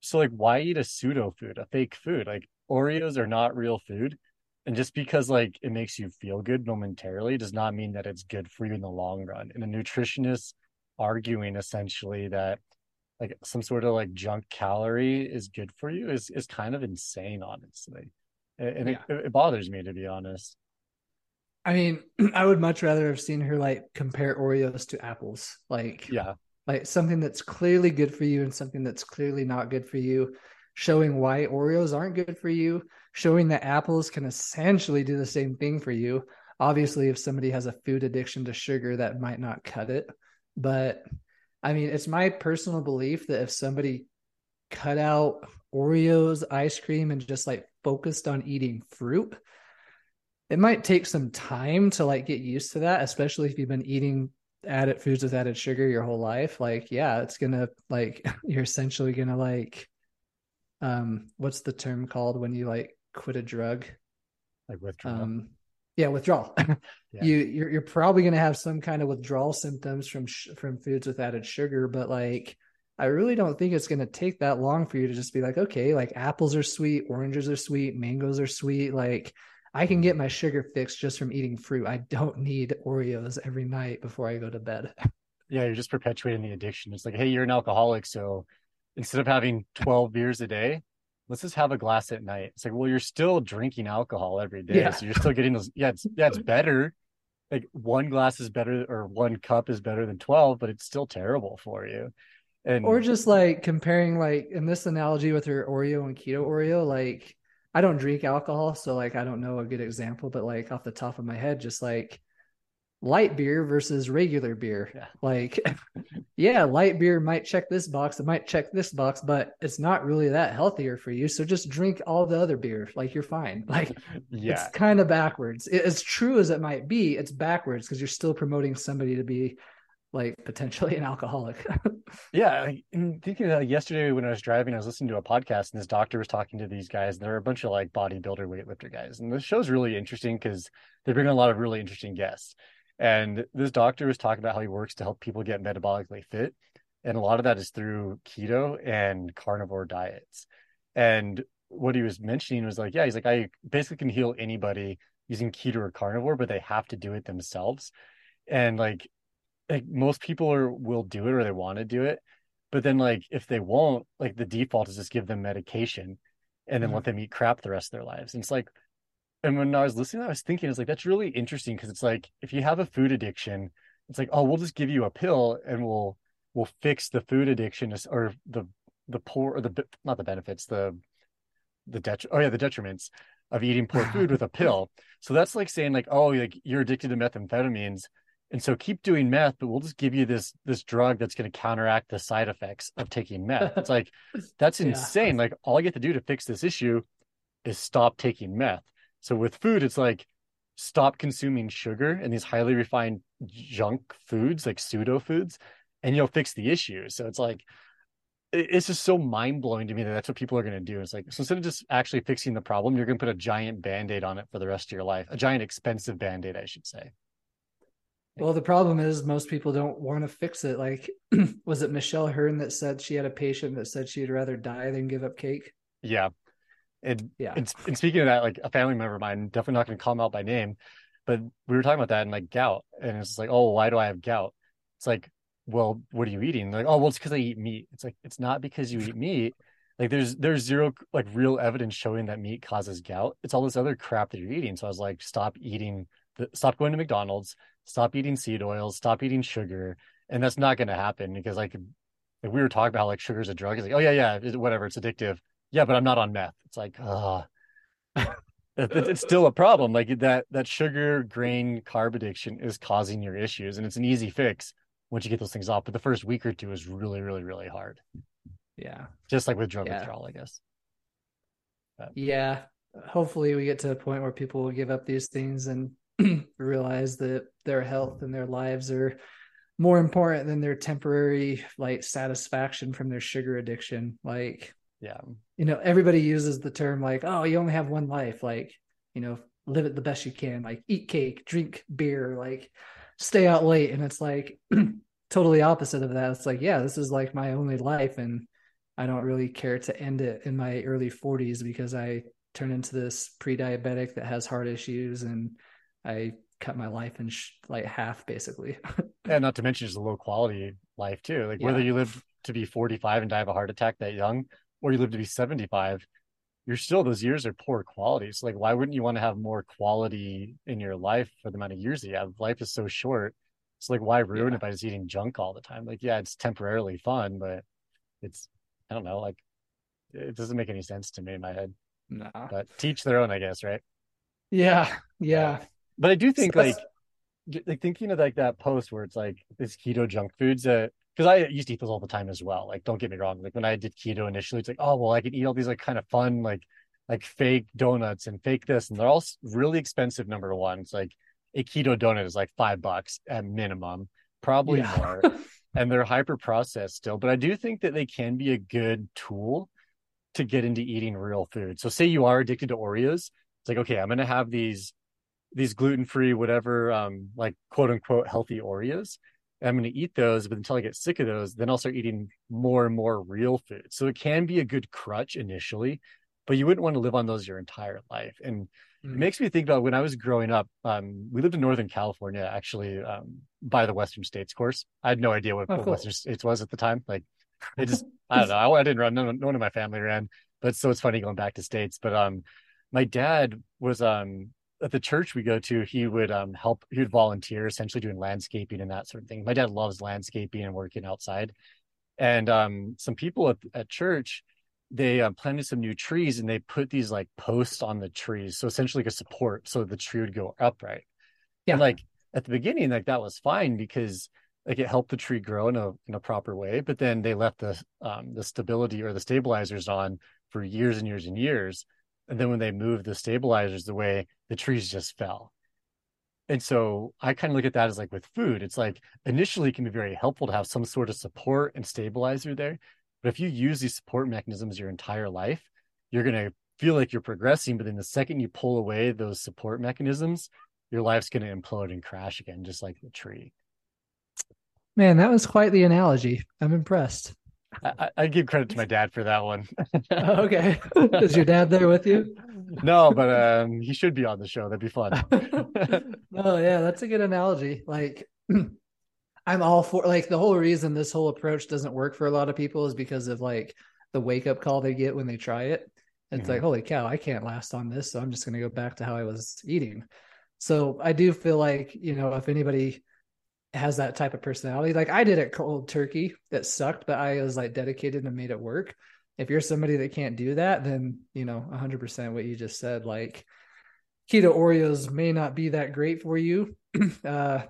So like why eat a pseudo food, a fake food? Like Oreos are not real food. And just because like it makes you feel good momentarily does not mean that it's good for you in the long run. And a nutritionist arguing essentially that like some sort of like junk calorie is good for you is is kind of insane honestly. And yeah. it, it bothers me to be honest. I mean i would much rather have seen her like compare oreos to apples. Like yeah. like something that's clearly good for you and something that's clearly not good for you. Showing why oreos aren't good for you. Showing that apples can essentially do the same thing for you. Obviously if somebody has a food addiction to sugar that might not cut it but I mean, it's my personal belief that if somebody cut out Oreos, ice cream, and just like focused on eating fruit, it might take some time to like get used to that, especially if you've been eating added foods with added sugar your whole life. Like, yeah, it's gonna like you're essentially gonna like um what's the term called when you like quit a drug? Like withdrawal. Um yeah withdrawal Yeah. you you're, you're probably going to have some kind of withdrawal symptoms from sh- from foods with added sugar but like i really don't think it's going to take that long for you to just be like okay like apples are sweet oranges are sweet mangoes are sweet like i can get my sugar fixed just from eating fruit i don't need oreos every night before i go to bed Yeah, you're just perpetuating the addiction. It's like, hey, you're an alcoholic, so instead of having 12 beers a day, let's just have a glass at night. It's like, well, you're still drinking alcohol every day, Yeah. so you're still getting those. Yeah, it's yeah, it's better. Like one glass is better, or one cup is better than 12, but it's still terrible for you. And or just like comparing like in this analogy with your oreo and keto oreo like i don't drink alcohol so like i don't know a good example but like off the top of my head just like light beer versus regular beer Yeah. like yeah light beer might check this box it might check this box but it's not really that healthier for you so just drink all the other beer like you're fine like yeah, it's kind of backwards It- as true as it might be it's backwards because you're still promoting somebody to be like potentially an alcoholic Yeah, and thinking that yesterday when I was driving, I was listening to a podcast and this doctor was talking to these guys. And there are a bunch of like bodybuilder, weightlifter guys. And the show's really interesting because they bring on a lot of really interesting guests. And this doctor was talking about how he works to help people get metabolically fit. And a lot of that is through keto and carnivore diets. And what he was mentioning was like, yeah, he's like, I basically can heal anybody using keto or carnivore, but they have to do it themselves. And like, like most people are will do it or they want to do it but then like if they won't like the default is just give them medication and then Mhm. let them eat crap the rest of their lives and it's like and when i was listening i was thinking it's like that's really interesting because it's like if you have a food addiction it's like oh we'll just give you a pill and we'll we'll fix the food addiction or the the poor or the not the benefits the the detri- oh yeah the detriments of eating poor food with a pill. So that's like saying like oh like you're addicted to methamphetamines and so keep doing meth but we'll just give you this this drug that's going to counteract the side effects of taking meth. It's like that's Yeah. insane. Like all you have to do to fix this issue is stop taking meth so with food it's like stop consuming sugar and these highly refined junk foods like pseudo foods and you'll fix the issue. So it's like it's just so mind-blowing to me that that's what people are going to do. It's like so instead of just actually fixing the problem you're going to put a giant band-aid on it for the rest of your life. A giant expensive band-aid i should say. Well, the problem is most people don't want to fix it. Like, was it Michelle Hurn that said she had a patient that said she'd rather die than give up cake? yeah and, Yeah. and, and speaking of that like a family member of mine definitely not going to call them out by name but we were talking about that and like gout. And it's like oh why do i have gout? It's like well what are you eating? They're like oh well it's because i eat meat. It's like it's not because you eat meat. Like there's there's zero like real evidence showing that meat causes gout. It's all this other crap that you're eating. So i was like stop eating the, stop going to mcdonald's. Stop eating seed oils stop eating sugar. And that's not going to happen because like like we were talking about like sugar is a drug it's like oh yeah yeah whatever it's addictive yeah but i'm not on meth it's like uh it's still a problem like that that sugar grain carb addiction is causing your issues and it's an easy fix once you get those things off but the first week or two is really really really hard Yeah. just like with drug Yeah. withdrawal i guess Yeah. Hopefully, we get to a point where people will give up these things and realize that their health and their lives are more important than their temporary like satisfaction from their sugar addiction. Like, yeah you know, everybody uses the term like, oh, you only have one life. Like, you know, live it the best you can. Like, eat cake, drink beer, like, stay out late. And it's like totally opposite of that. It's like, yeah, this is like my only life. And I don't really care to end it in my early 40s because I turn into this pre diabetic that has heart issues and I cut my life in sh- like half basically. and not to mention just a low quality life too like whether you live to be 45 and die of a heart attack that young or you live to be 75 you're still those years are poor quality so like why wouldn't you want to have more quality in your life for the amount of years that you have life is so short so like why ruin Yeah. it by just eating junk all the time like yeah it's temporarily fun but it's i don't know like it doesn't make any sense to me in my head nah. but teach their own i guess right Yeah. Yeah. but I do think So like like thinking of like that post where it's like this keto junk foods that because I used to eat those all the time as well. Like don't get me wrong, like when I did keto initially, it's like oh well I could eat all these like kind of fun like like fake donuts and fake this, and they're all really expensive. Number one, it's like a keto donut is like five bucks at minimum, probably Yeah. more, and they're hyper processed still. But I do think that they can be a good tool to get into eating real food. So say you are addicted to Oreos, it's like okay, I'm gonna have these these gluten-free, whatever, um, like quote unquote healthy Oreos. I'm going to eat those, but until I get sick of those, then I'll start eating more and more real food. So it can be a good crutch initially, but you wouldn't want to live on those your entire life. And mm. it makes me think about when I was growing up. Um, we lived in Northern California, actually, um, by the Western States course. I had no idea what, oh, what cool. Western States was at the time. Like, it just, I don't know. I, I didn't run. No, no one in my family ran. But so it's funny going back to states. But um, my dad was um at the church we go to, he would um help. He would volunteer, essentially doing landscaping and that sort of thing. My dad loves landscaping and working outside. And um, some people at, at church, they uh, planted some new trees and they put these like posts on the trees, so essentially like a support, so the tree would go upright. Yeah. And like at the beginning, like that was fine because like it helped the tree grow in a in a proper way. But then they left the um the stability or the stabilizers on for years and years and years and then when they moved the stabilizers away, the trees just fell. And so I kind of look at that as like with food. It's like initially it can be very helpful to have some sort of support and stabilizer there. But if you use these support mechanisms your entire life, you're going to feel like you're progressing. But then the second you pull away those support mechanisms, your life's going to implode and crash again, just like the tree. Man, that was quite the analogy. I'm impressed. I, I give credit to my dad for that one. okay. Is your dad there with you? No, but um, he should be on the show. That'd be fun. oh yeah, that's a good analogy. Like I'm all for like the whole reason this whole approach doesn't work for a lot of people is because of like the wake up call they get when they try it. It's mm-hmm. like, holy cow, I can't last on this. So I'm just gonna go back to how I was eating. So I do feel like, you know, if anybody has that type of personality. Like I did it cold turkey. That sucked, but I was like dedicated and made it work. If you're somebody that can't do that, then you know, 100% what you just said. Like keto Oreos may not be that great for you. uh,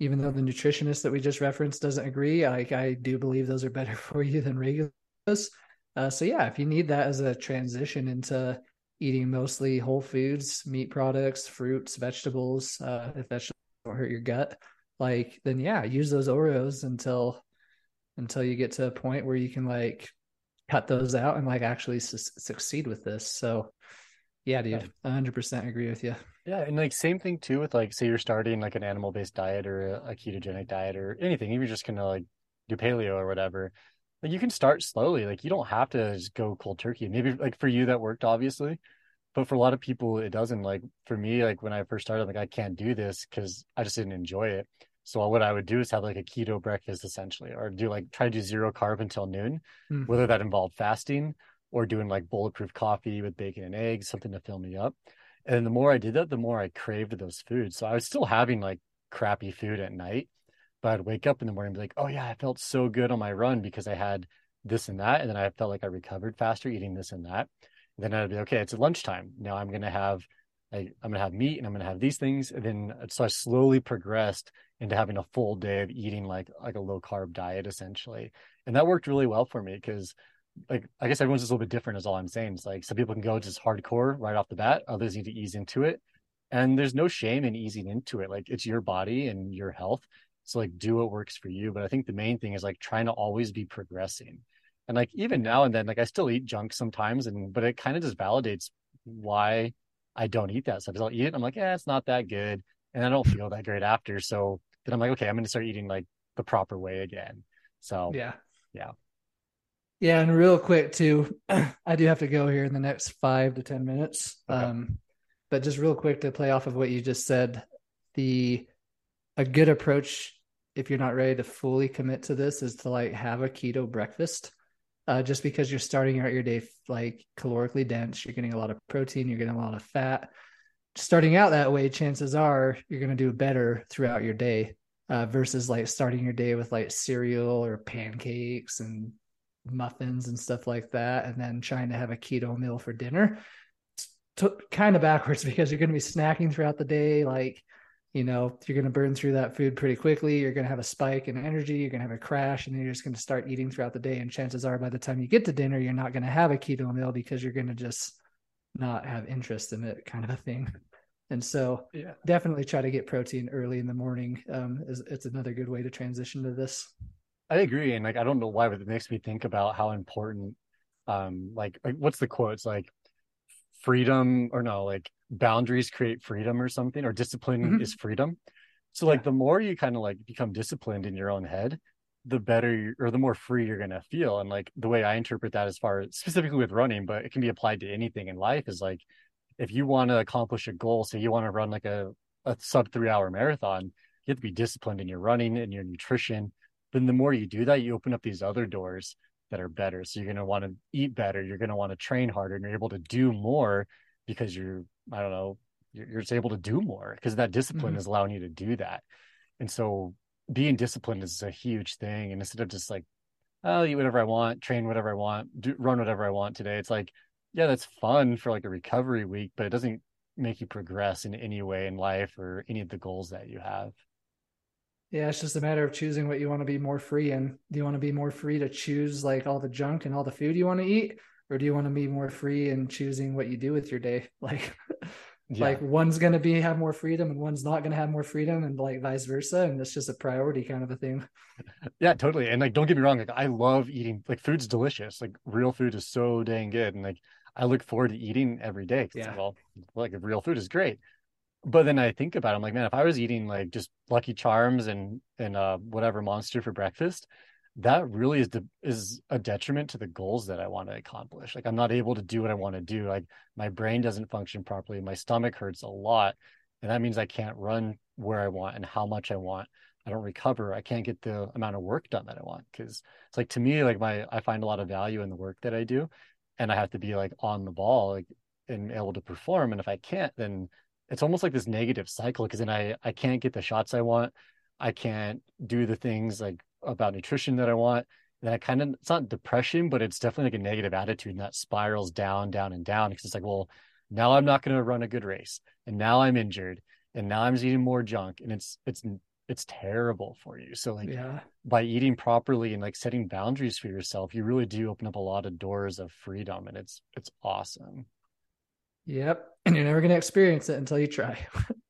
even though the nutritionist that we just referenced doesn't agree, like I do believe those are better for you than regulars. Uh, so yeah, if you need that as a transition into eating mostly whole foods, meat products, fruits, vegetables, uh, if that don't hurt your gut, like then yeah, use those Oreos until until you get to a point where you can like cut those out and like actually su- succeed with this. So yeah, dude, hundred percent agree with you. Yeah, and like same thing too with like say you're starting like an animal based diet or a, a ketogenic diet or anything, even just gonna like do paleo or whatever. Like you can start slowly. Like you don't have to just go cold turkey. Maybe like for you that worked obviously, but for a lot of people it doesn't. Like for me, like when I first started, like I can't do this because I just didn't enjoy it. So what I would do is have like a keto breakfast essentially, or do like try to do zero carb until noon, mm-hmm. whether that involved fasting or doing like bulletproof coffee with bacon and eggs, something to fill me up. And the more I did that, the more I craved those foods. So I was still having like crappy food at night, but I'd wake up in the morning and be like, oh yeah, I felt so good on my run because I had this and that. And then I felt like I recovered faster eating this and that. And then I'd be okay, it's lunchtime. Now I'm gonna have I, am gonna have meat and I'm gonna have these things. And then uh, so I slowly progressed into having a full day of eating like like a low carb diet essentially. And that worked really well for me because like i guess everyone's just a little bit different is all i'm saying. It's like some people can go just hardcore right off the bat others need to ease into it. And there's no shame in easing into it. Like it's your body and your health. So like do what works for you. But i think the main thing is like trying to always be progressing. And like even now and then like i still eat junk sometimes and but it kind of just validates why i don't eat that stuff i'll eat it i'm like yeah it's not that good and i don't feel that great after so then I'm like, okay, I'm going to start eating like the proper way again. So yeah, yeah, yeah. And real quick too, I do have to go here in the next five to ten minutes. Okay. Um, but just real quick to play off of what you just said, the a good approach if you're not ready to fully commit to this is to like have a keto breakfast. Uh, just because you're starting out your day like calorically dense, you're getting a lot of protein, you're getting a lot of fat. Starting out that way, chances are you're going to do better throughout your day uh, versus like starting your day with like cereal or pancakes and muffins and stuff like that, and then trying to have a keto meal for dinner. It's t- kind of backwards because you're going to be snacking throughout the day. Like, you know, you're going to burn through that food pretty quickly. You're going to have a spike in energy. You're going to have a crash, and then you're just going to start eating throughout the day. And chances are, by the time you get to dinner, you're not going to have a keto meal because you're going to just not have interest in it, kind of a thing. And so yeah. definitely try to get protein early in the morning. Um, is, it's another good way to transition to this. I agree. And like, I don't know why, but it makes me think about how important, um, like, like what's the quote? It's like freedom or no, like boundaries create freedom or something, or discipline Mhm. is freedom. So like Yeah. the more you kind of like become disciplined in your own head, the better or the more free you're gonna feel. And like the way I interpret that as far as specifically with running, but it can be applied to anything in life is like if you want to accomplish a goal, say you want to run like a, a sub three hour marathon, you have to be disciplined in your running and your nutrition. Then the more you do that, you open up these other doors that are better. So you're going to want to eat better. You're going to want to train harder and you're able to do more because you're, I don't know, you're, you're just able to do more because that discipline Mhm. is allowing you to do that. And so being disciplined is a huge thing. And instead of just like, oh, eat whatever I want, train whatever I want, do, run whatever I want today, it's like, yeah, that's fun for like a recovery week, but it doesn't make you progress in any way in life or any of the goals that you have. Yeah, it's just a matter of choosing what you want to be more free in. Do you want to be more free to choose like all the junk and all the food you want to eat? Or do you want to be more free in choosing what you do with your day? Like Yeah. like one's gonna be have more freedom and one's not gonna have more freedom and like vice versa. And it's just a priority kind of a thing. Yeah, totally. And like, don't get me wrong, like I love eating. Like, food's delicious. Like, real food is so dang good, and like I look forward to eating every day. Yeah. Well, like real food is great. But then I think about it, I'm like, man, if I was eating like just Lucky Charms and and uh whatever monster for breakfast, that really is the is a detriment to the goals that I want to accomplish. Like, I'm not able to do what I want to do. Like, my brain doesn't function properly. My stomach hurts a lot, and that means I can't run where I want and how much I want. I don't recover. I can't get the amount of work done that I want because it's like to me, like my I find a lot of value in the work that I do, and I have to be like on the ball, like and able to perform. And if I can't, then it's almost like this negative cycle because then I I can't get the shots I want. I can't do the things like about nutrition that I want. Then I kind of it's not depression, but it's definitely like a negative attitude, and that spirals down, down, and down because it's like, well, now I'm not going to run a good race, and now I'm injured, and now I'm just eating more junk, and it's it's it's terrible for you. So like Yeah. by eating properly and like setting boundaries for yourself, you really do open up a lot of doors of freedom, and it's it's awesome. Yep. And you're never gonna experience it until you try.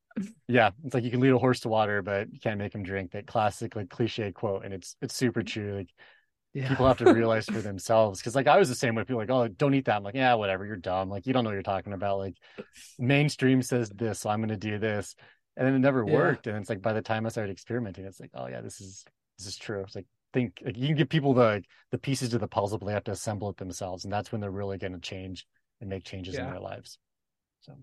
Yeah, it's like you can lead a horse to water, but you can't make him drink. That classic like cliche quote, and it's it's super mm. true. Like Yeah. people have to realize for themselves because like I was the same way. People like, oh, don't eat that. I'm like, yeah, whatever. You're dumb. Like you don't know what you're talking about. Like mainstream says this, so I'm going to do this, and then it never Yeah. worked. And it's like by the time I started experimenting, it's like, oh yeah, this is this is true. It's like think like you can give people the the pieces to the puzzle, but they have to assemble it themselves, and that's when they're really going to change and make changes in their lives. So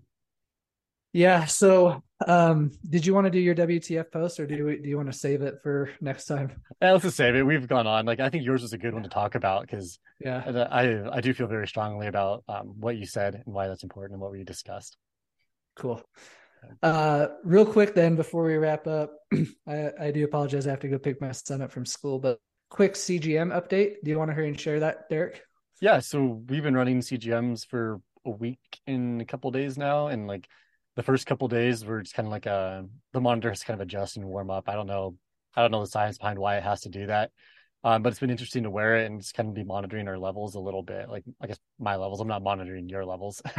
Yeah. So, um, did you want to do your WTF post, or do you, do you want to save it for next time? yeah, let's just save it. We've gone on. Like I think yours was a good one to talk about because Yeah. I I do feel very strongly about um, what you said and why that's important and what we discussed. Cool. Uh, real quick then, before we wrap up, I, I do apologize. I have to go pick my son up from school, but quick CGM update. Do you want to hurry and share that, Derrick? Yeah, so we've been running CGMs for a week in a couple days now, and like the first couple days we're just kind of like uh the monitor has kind of adjust and warm up. I don't know, I don't know the science behind why it has to do that, um, but it's been interesting to wear it and just kind of be monitoring our levels a little bit. Like I guess my levels, I'm not monitoring your levels,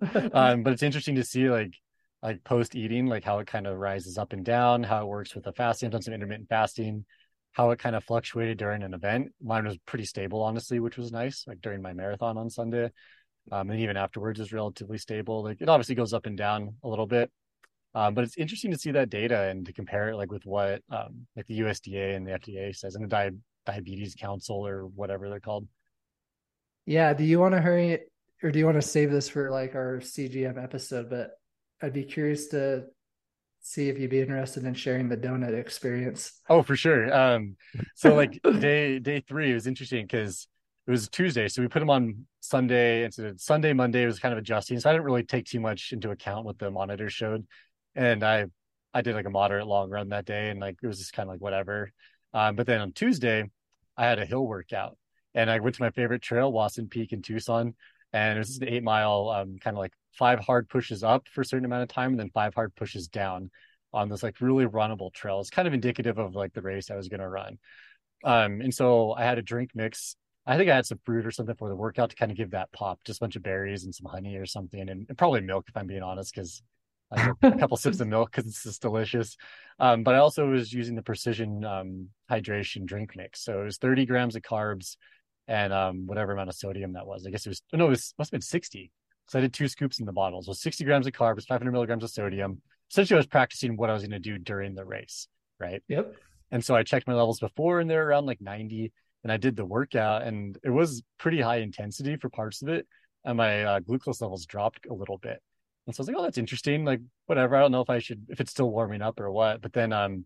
um, but it's interesting to see like like post eating, like how it kind of rises up and down, how it works with the fasting. I've done some intermittent fasting how it kind of fluctuated during an event. Mine was pretty stable, honestly, which was nice. Like during my marathon on Sunday, um, and even afterwards is relatively stable. Like it obviously goes up and down a little bit, um, but it's interesting to see that data and to compare it like with what um, like the USDA and the FDA says and the Di- Diabetes Council or whatever they're called. Yeah. Do you want to hurry it, or do you want to save this for like our CGM episode? But I'd be curious to see if you'd be interested in sharing the donut experience. Oh, for sure. Um, so like day day three was interesting because it was Tuesday, so we put them on Sunday, and Sunday, Monday was kind of adjusting. So I didn't really take too much into account what the monitor showed, and I I did like a moderate long run that day, and like it was just kind of like whatever. Um, but then on Tuesday, I had a hill workout, and I went to my favorite trail, Wasson Peak in Tucson, and it was just an eight mile, um, kind of like five hard pushes up for a certain amount of time, and then five hard pushes down on this like really runnable trail. It's kind of indicative of like the race I was going to run. Um, and so I had a drink mix. I think I had some fruit or something for the workout to kind of give that pop, just a bunch of berries and some honey or something, and, and probably milk if I'm being honest, because I took a couple sips of milk because it's just delicious. Um, but I also was using the precision um, hydration drink mix, so it was 30 grams of carbs and um, whatever amount of sodium that was. I guess it was no, it was must have been 60 So I did two scoops in the bottle. So 60 grams of carbs, 500 milligrams of sodium. Essentially, I was practicing what I was going to do during the race, right? Yep. And so I checked my levels before and they're around like 90. And I did the workout and it was pretty high intensity for parts of it. And my uh, glucose levels dropped a little bit. And so I was like, oh, that's interesting. Like, whatever. I don't know if I should, if it's still warming up or what. But then um,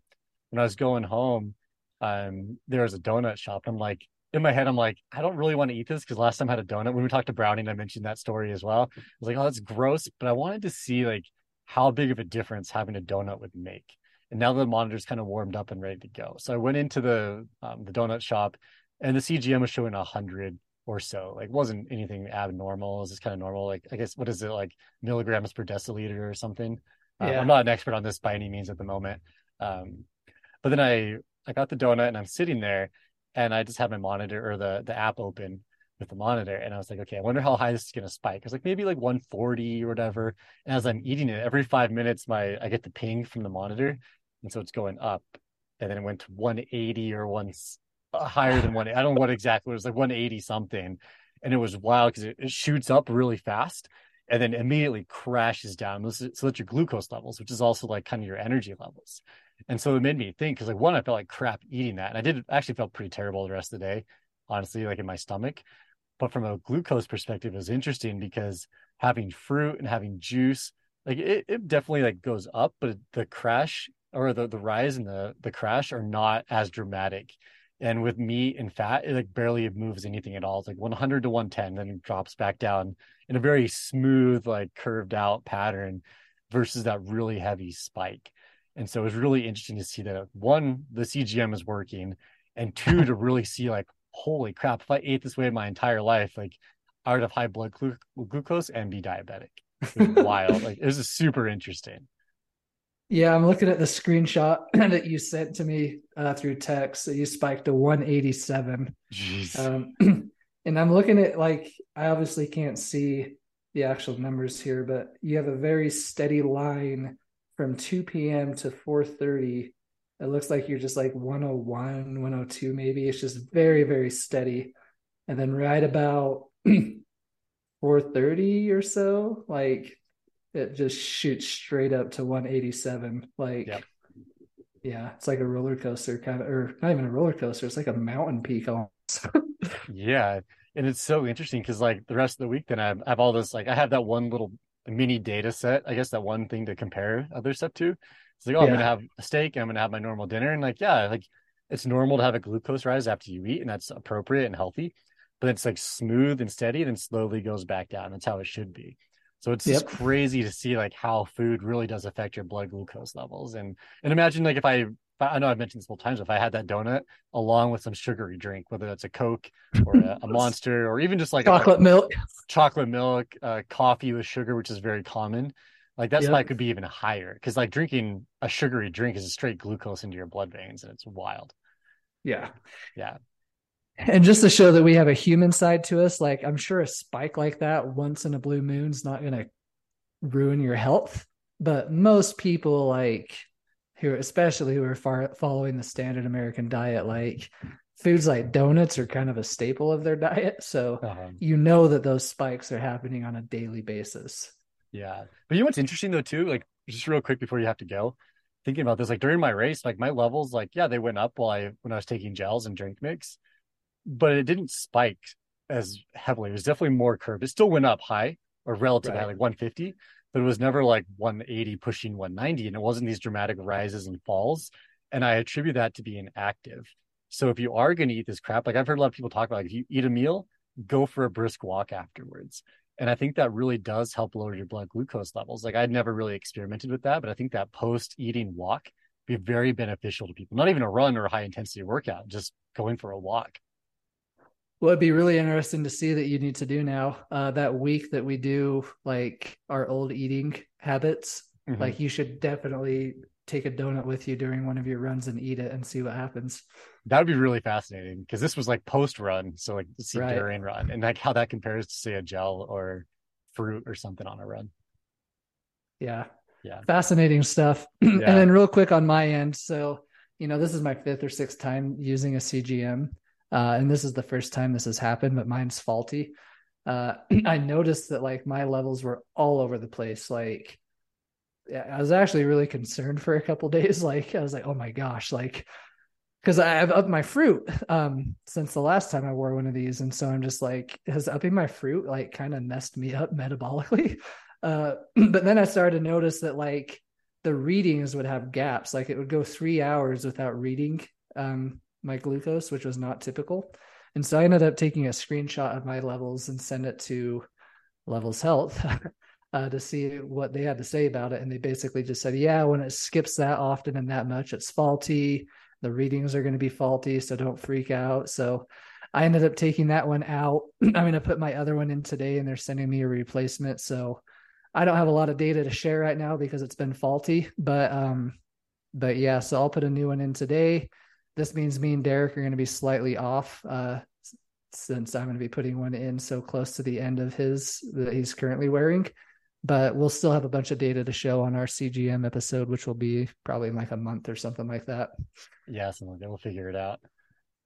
when I was going home, um, there was a donut shop. I'm like, in my head, I'm like, I don't really want to eat this because last time I had a donut when we talked to Browning, I mentioned that story as well. I was like, oh, that's gross, but I wanted to see like how big of a difference having a donut would make. And now the monitor's kind of warmed up and ready to go. So I went into the um, the donut shop, and the CGM was showing a hundred or so. Like wasn't anything abnormal. It was just kind of normal. Like I guess what is it like milligrams per deciliter or something. Um. I'm not an expert on this by any means at the moment. Um, but then I I got the donut and I'm sitting there and I just had my monitor or the the app open with the monitor, and I was like, okay, I wonder how high this is gonna spike. I was like, maybe like 140 or whatever. And as I'm eating it, every five minutes, my I get the ping from the monitor, and so it's going up, and then it went to 180 or uh, Uh, higher than one. I don't know what exactly it was like 180 something, and it was wild because it, it shoots up really fast and then immediately crashes down. So that's your glucose levels, which is also like kind of your energy levels. And so it made me think because like one, I felt like crap eating that. And I did actually felt pretty terrible the rest of the day, honestly, like in my stomach. But from a glucose perspective, it was interesting because having fruit and having juice, like it, it definitely like goes up, but the crash or the, the rise and the the crash are not as dramatic. And with meat and fat, it like barely moves anything at all. It's like 100 to 110, then it drops back down in a very smooth, like curved out pattern versus that really heavy spike. And so it was really interesting to see that one, the CGM is working, and two, to really see like, holy crap, if I ate this way my entire life, like I would have high blood glu- glucose and be diabetic. Wild. Like it was super interesting. Yeah, I'm looking at the screenshot that you sent to me uh, through text. That you spiked to 187. Jeez. Um, and I'm looking at like I obviously can't see the actual numbers here, but you have a very steady line from 2 p.m. to 4:30 it looks like you're just like 101 102 maybe it's just very very steady and then right about 4:30 or so like it just shoots straight up to 187 like yep. yeah it's like a roller coaster kind of or not even a roller coaster it's like a mountain peak almost yeah and it's so interesting because like the rest of the week then I have, I have all this like I have that one little mini data set. I guess that one thing to compare other stuff to. It's like, oh, yeah. I'm gonna have a steak. I'm gonna have my normal dinner, and like, yeah, like it's normal to have a glucose rise after you eat, and that's appropriate and healthy. But it's like smooth and steady, and then slowly goes back down. That's how it should be. So it's yep. just crazy to see like how food really does affect your blood glucose levels. And and imagine like if I I know I've mentioned this multiple times. If I had that donut along with some sugary drink, whether that's a Coke or a, a Monster or even just like chocolate a, milk, chocolate milk, uh, coffee with sugar, which is very common, like that's yep. spike could be even higher because like drinking a sugary drink is a straight glucose into your blood veins, and it's wild. Yeah, yeah. And just to show that we have a human side to us, like I'm sure a spike like that once in a blue moon's not going to ruin your health, but most people like who especially who are far, following the standard American diet, like foods like donuts are kind of a staple of their diet. So uh-huh. you know that those spikes are happening on a daily basis. Yeah. But you know what's interesting though too? Like just real quick before you have to go, thinking about this, like during my race, like my levels, like yeah, they went up while I when I was taking gels and drink mix, but it didn't spike as heavily. It was definitely more curved. It still went up high or relatively right. high, like 150, but it was never like 180 pushing 190 and it wasn't these dramatic rises and falls and i attribute that to being active so if you are going to eat this crap like i've heard a lot of people talk about like, if you eat a meal go for a brisk walk afterwards and i think that really does help lower your blood glucose levels like i'd never really experimented with that but i think that post eating walk be very beneficial to people not even a run or a high intensity workout just going for a walk well, it'd be really interesting to see that you need to do now. Uh, that week that we do like our old eating habits, mm-hmm. like you should definitely take a donut with you during one of your runs and eat it and see what happens. That would be really fascinating because this was like post run, so like see right. during run and like how that compares to say a gel or fruit or something on a run. Yeah, yeah, fascinating stuff. Yeah. and then real quick on my end, so you know this is my fifth or sixth time using a CGM. Uh, and this is the first time this has happened, but mine's faulty. uh, I noticed that like my levels were all over the place. Like, I was actually really concerned for a couple days. Like, I was like, oh my gosh, like, because I've upped my fruit um, since the last time I wore one of these, and so I'm just like, has upping my fruit like kind of messed me up metabolically? Uh, but then I started to notice that like the readings would have gaps, like it would go three hours without reading um, my glucose, which was not typical. And so I ended up taking a screenshot of my levels and send it to Levels Health uh, to see what they had to say about it. And they basically just said, yeah, when it skips that often and that much, it's faulty. The readings are going to be faulty. So don't freak out. So I ended up taking that one out. I'm going to put my other one in today and they're sending me a replacement. So I don't have a lot of data to share right now because it's been faulty, but, um, but yeah, so I'll put a new one in today this means me and Derrick are going to be slightly off uh, since I'm going to be putting one in so close to the end of his that he's currently wearing. But we'll still have a bunch of data to show on our CGM episode, which will be probably in like a month or something like that. Yeah, something like that. We'll figure it out.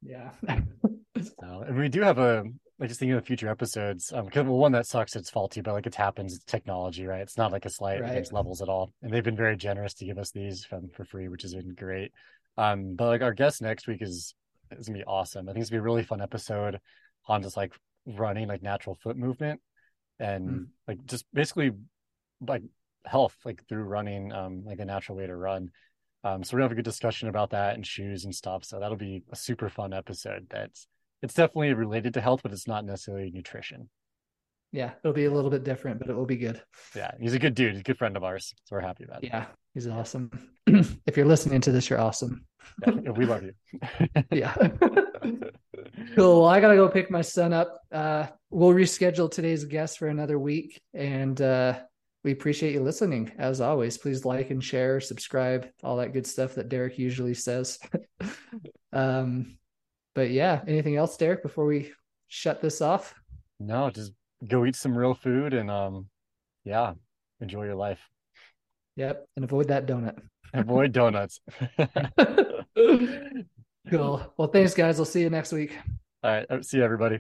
Yeah. so, and we do have a like just thinking of the future episodes. Um, because well, one that sucks, it's faulty, but like it happens, it's technology, right? It's not like a slight right. against levels at all. And they've been very generous to give us these from for free, which has been great. Um, but like our guest next week is is gonna be awesome. I think it's gonna be a really fun episode on just like running like natural foot movement and mm. like just basically like health like through running um like a natural way to run. Um, so we have a good discussion about that and shoes and stuff. So that'll be a super fun episode. That's it's definitely related to health, but it's not necessarily nutrition. Yeah, it'll be a little bit different, but it will be good. Yeah, he's a good dude. He's a good friend of ours. So we're happy about it. Yeah, he's awesome. if you're listening to this, you're awesome. yeah, we love you. yeah. cool. Well, I gotta go pick my son up. Uh, we'll reschedule today's guest for another week, and uh, we appreciate you listening. As always, please like and share, subscribe, all that good stuff that Derrick usually says. um, but yeah, anything else, Derrick, before we shut this off? No, just go eat some real food and um yeah, enjoy your life. Yep. And avoid that donut. avoid donuts. cool. Well, thanks guys. I'll see you next week. All right. See you everybody.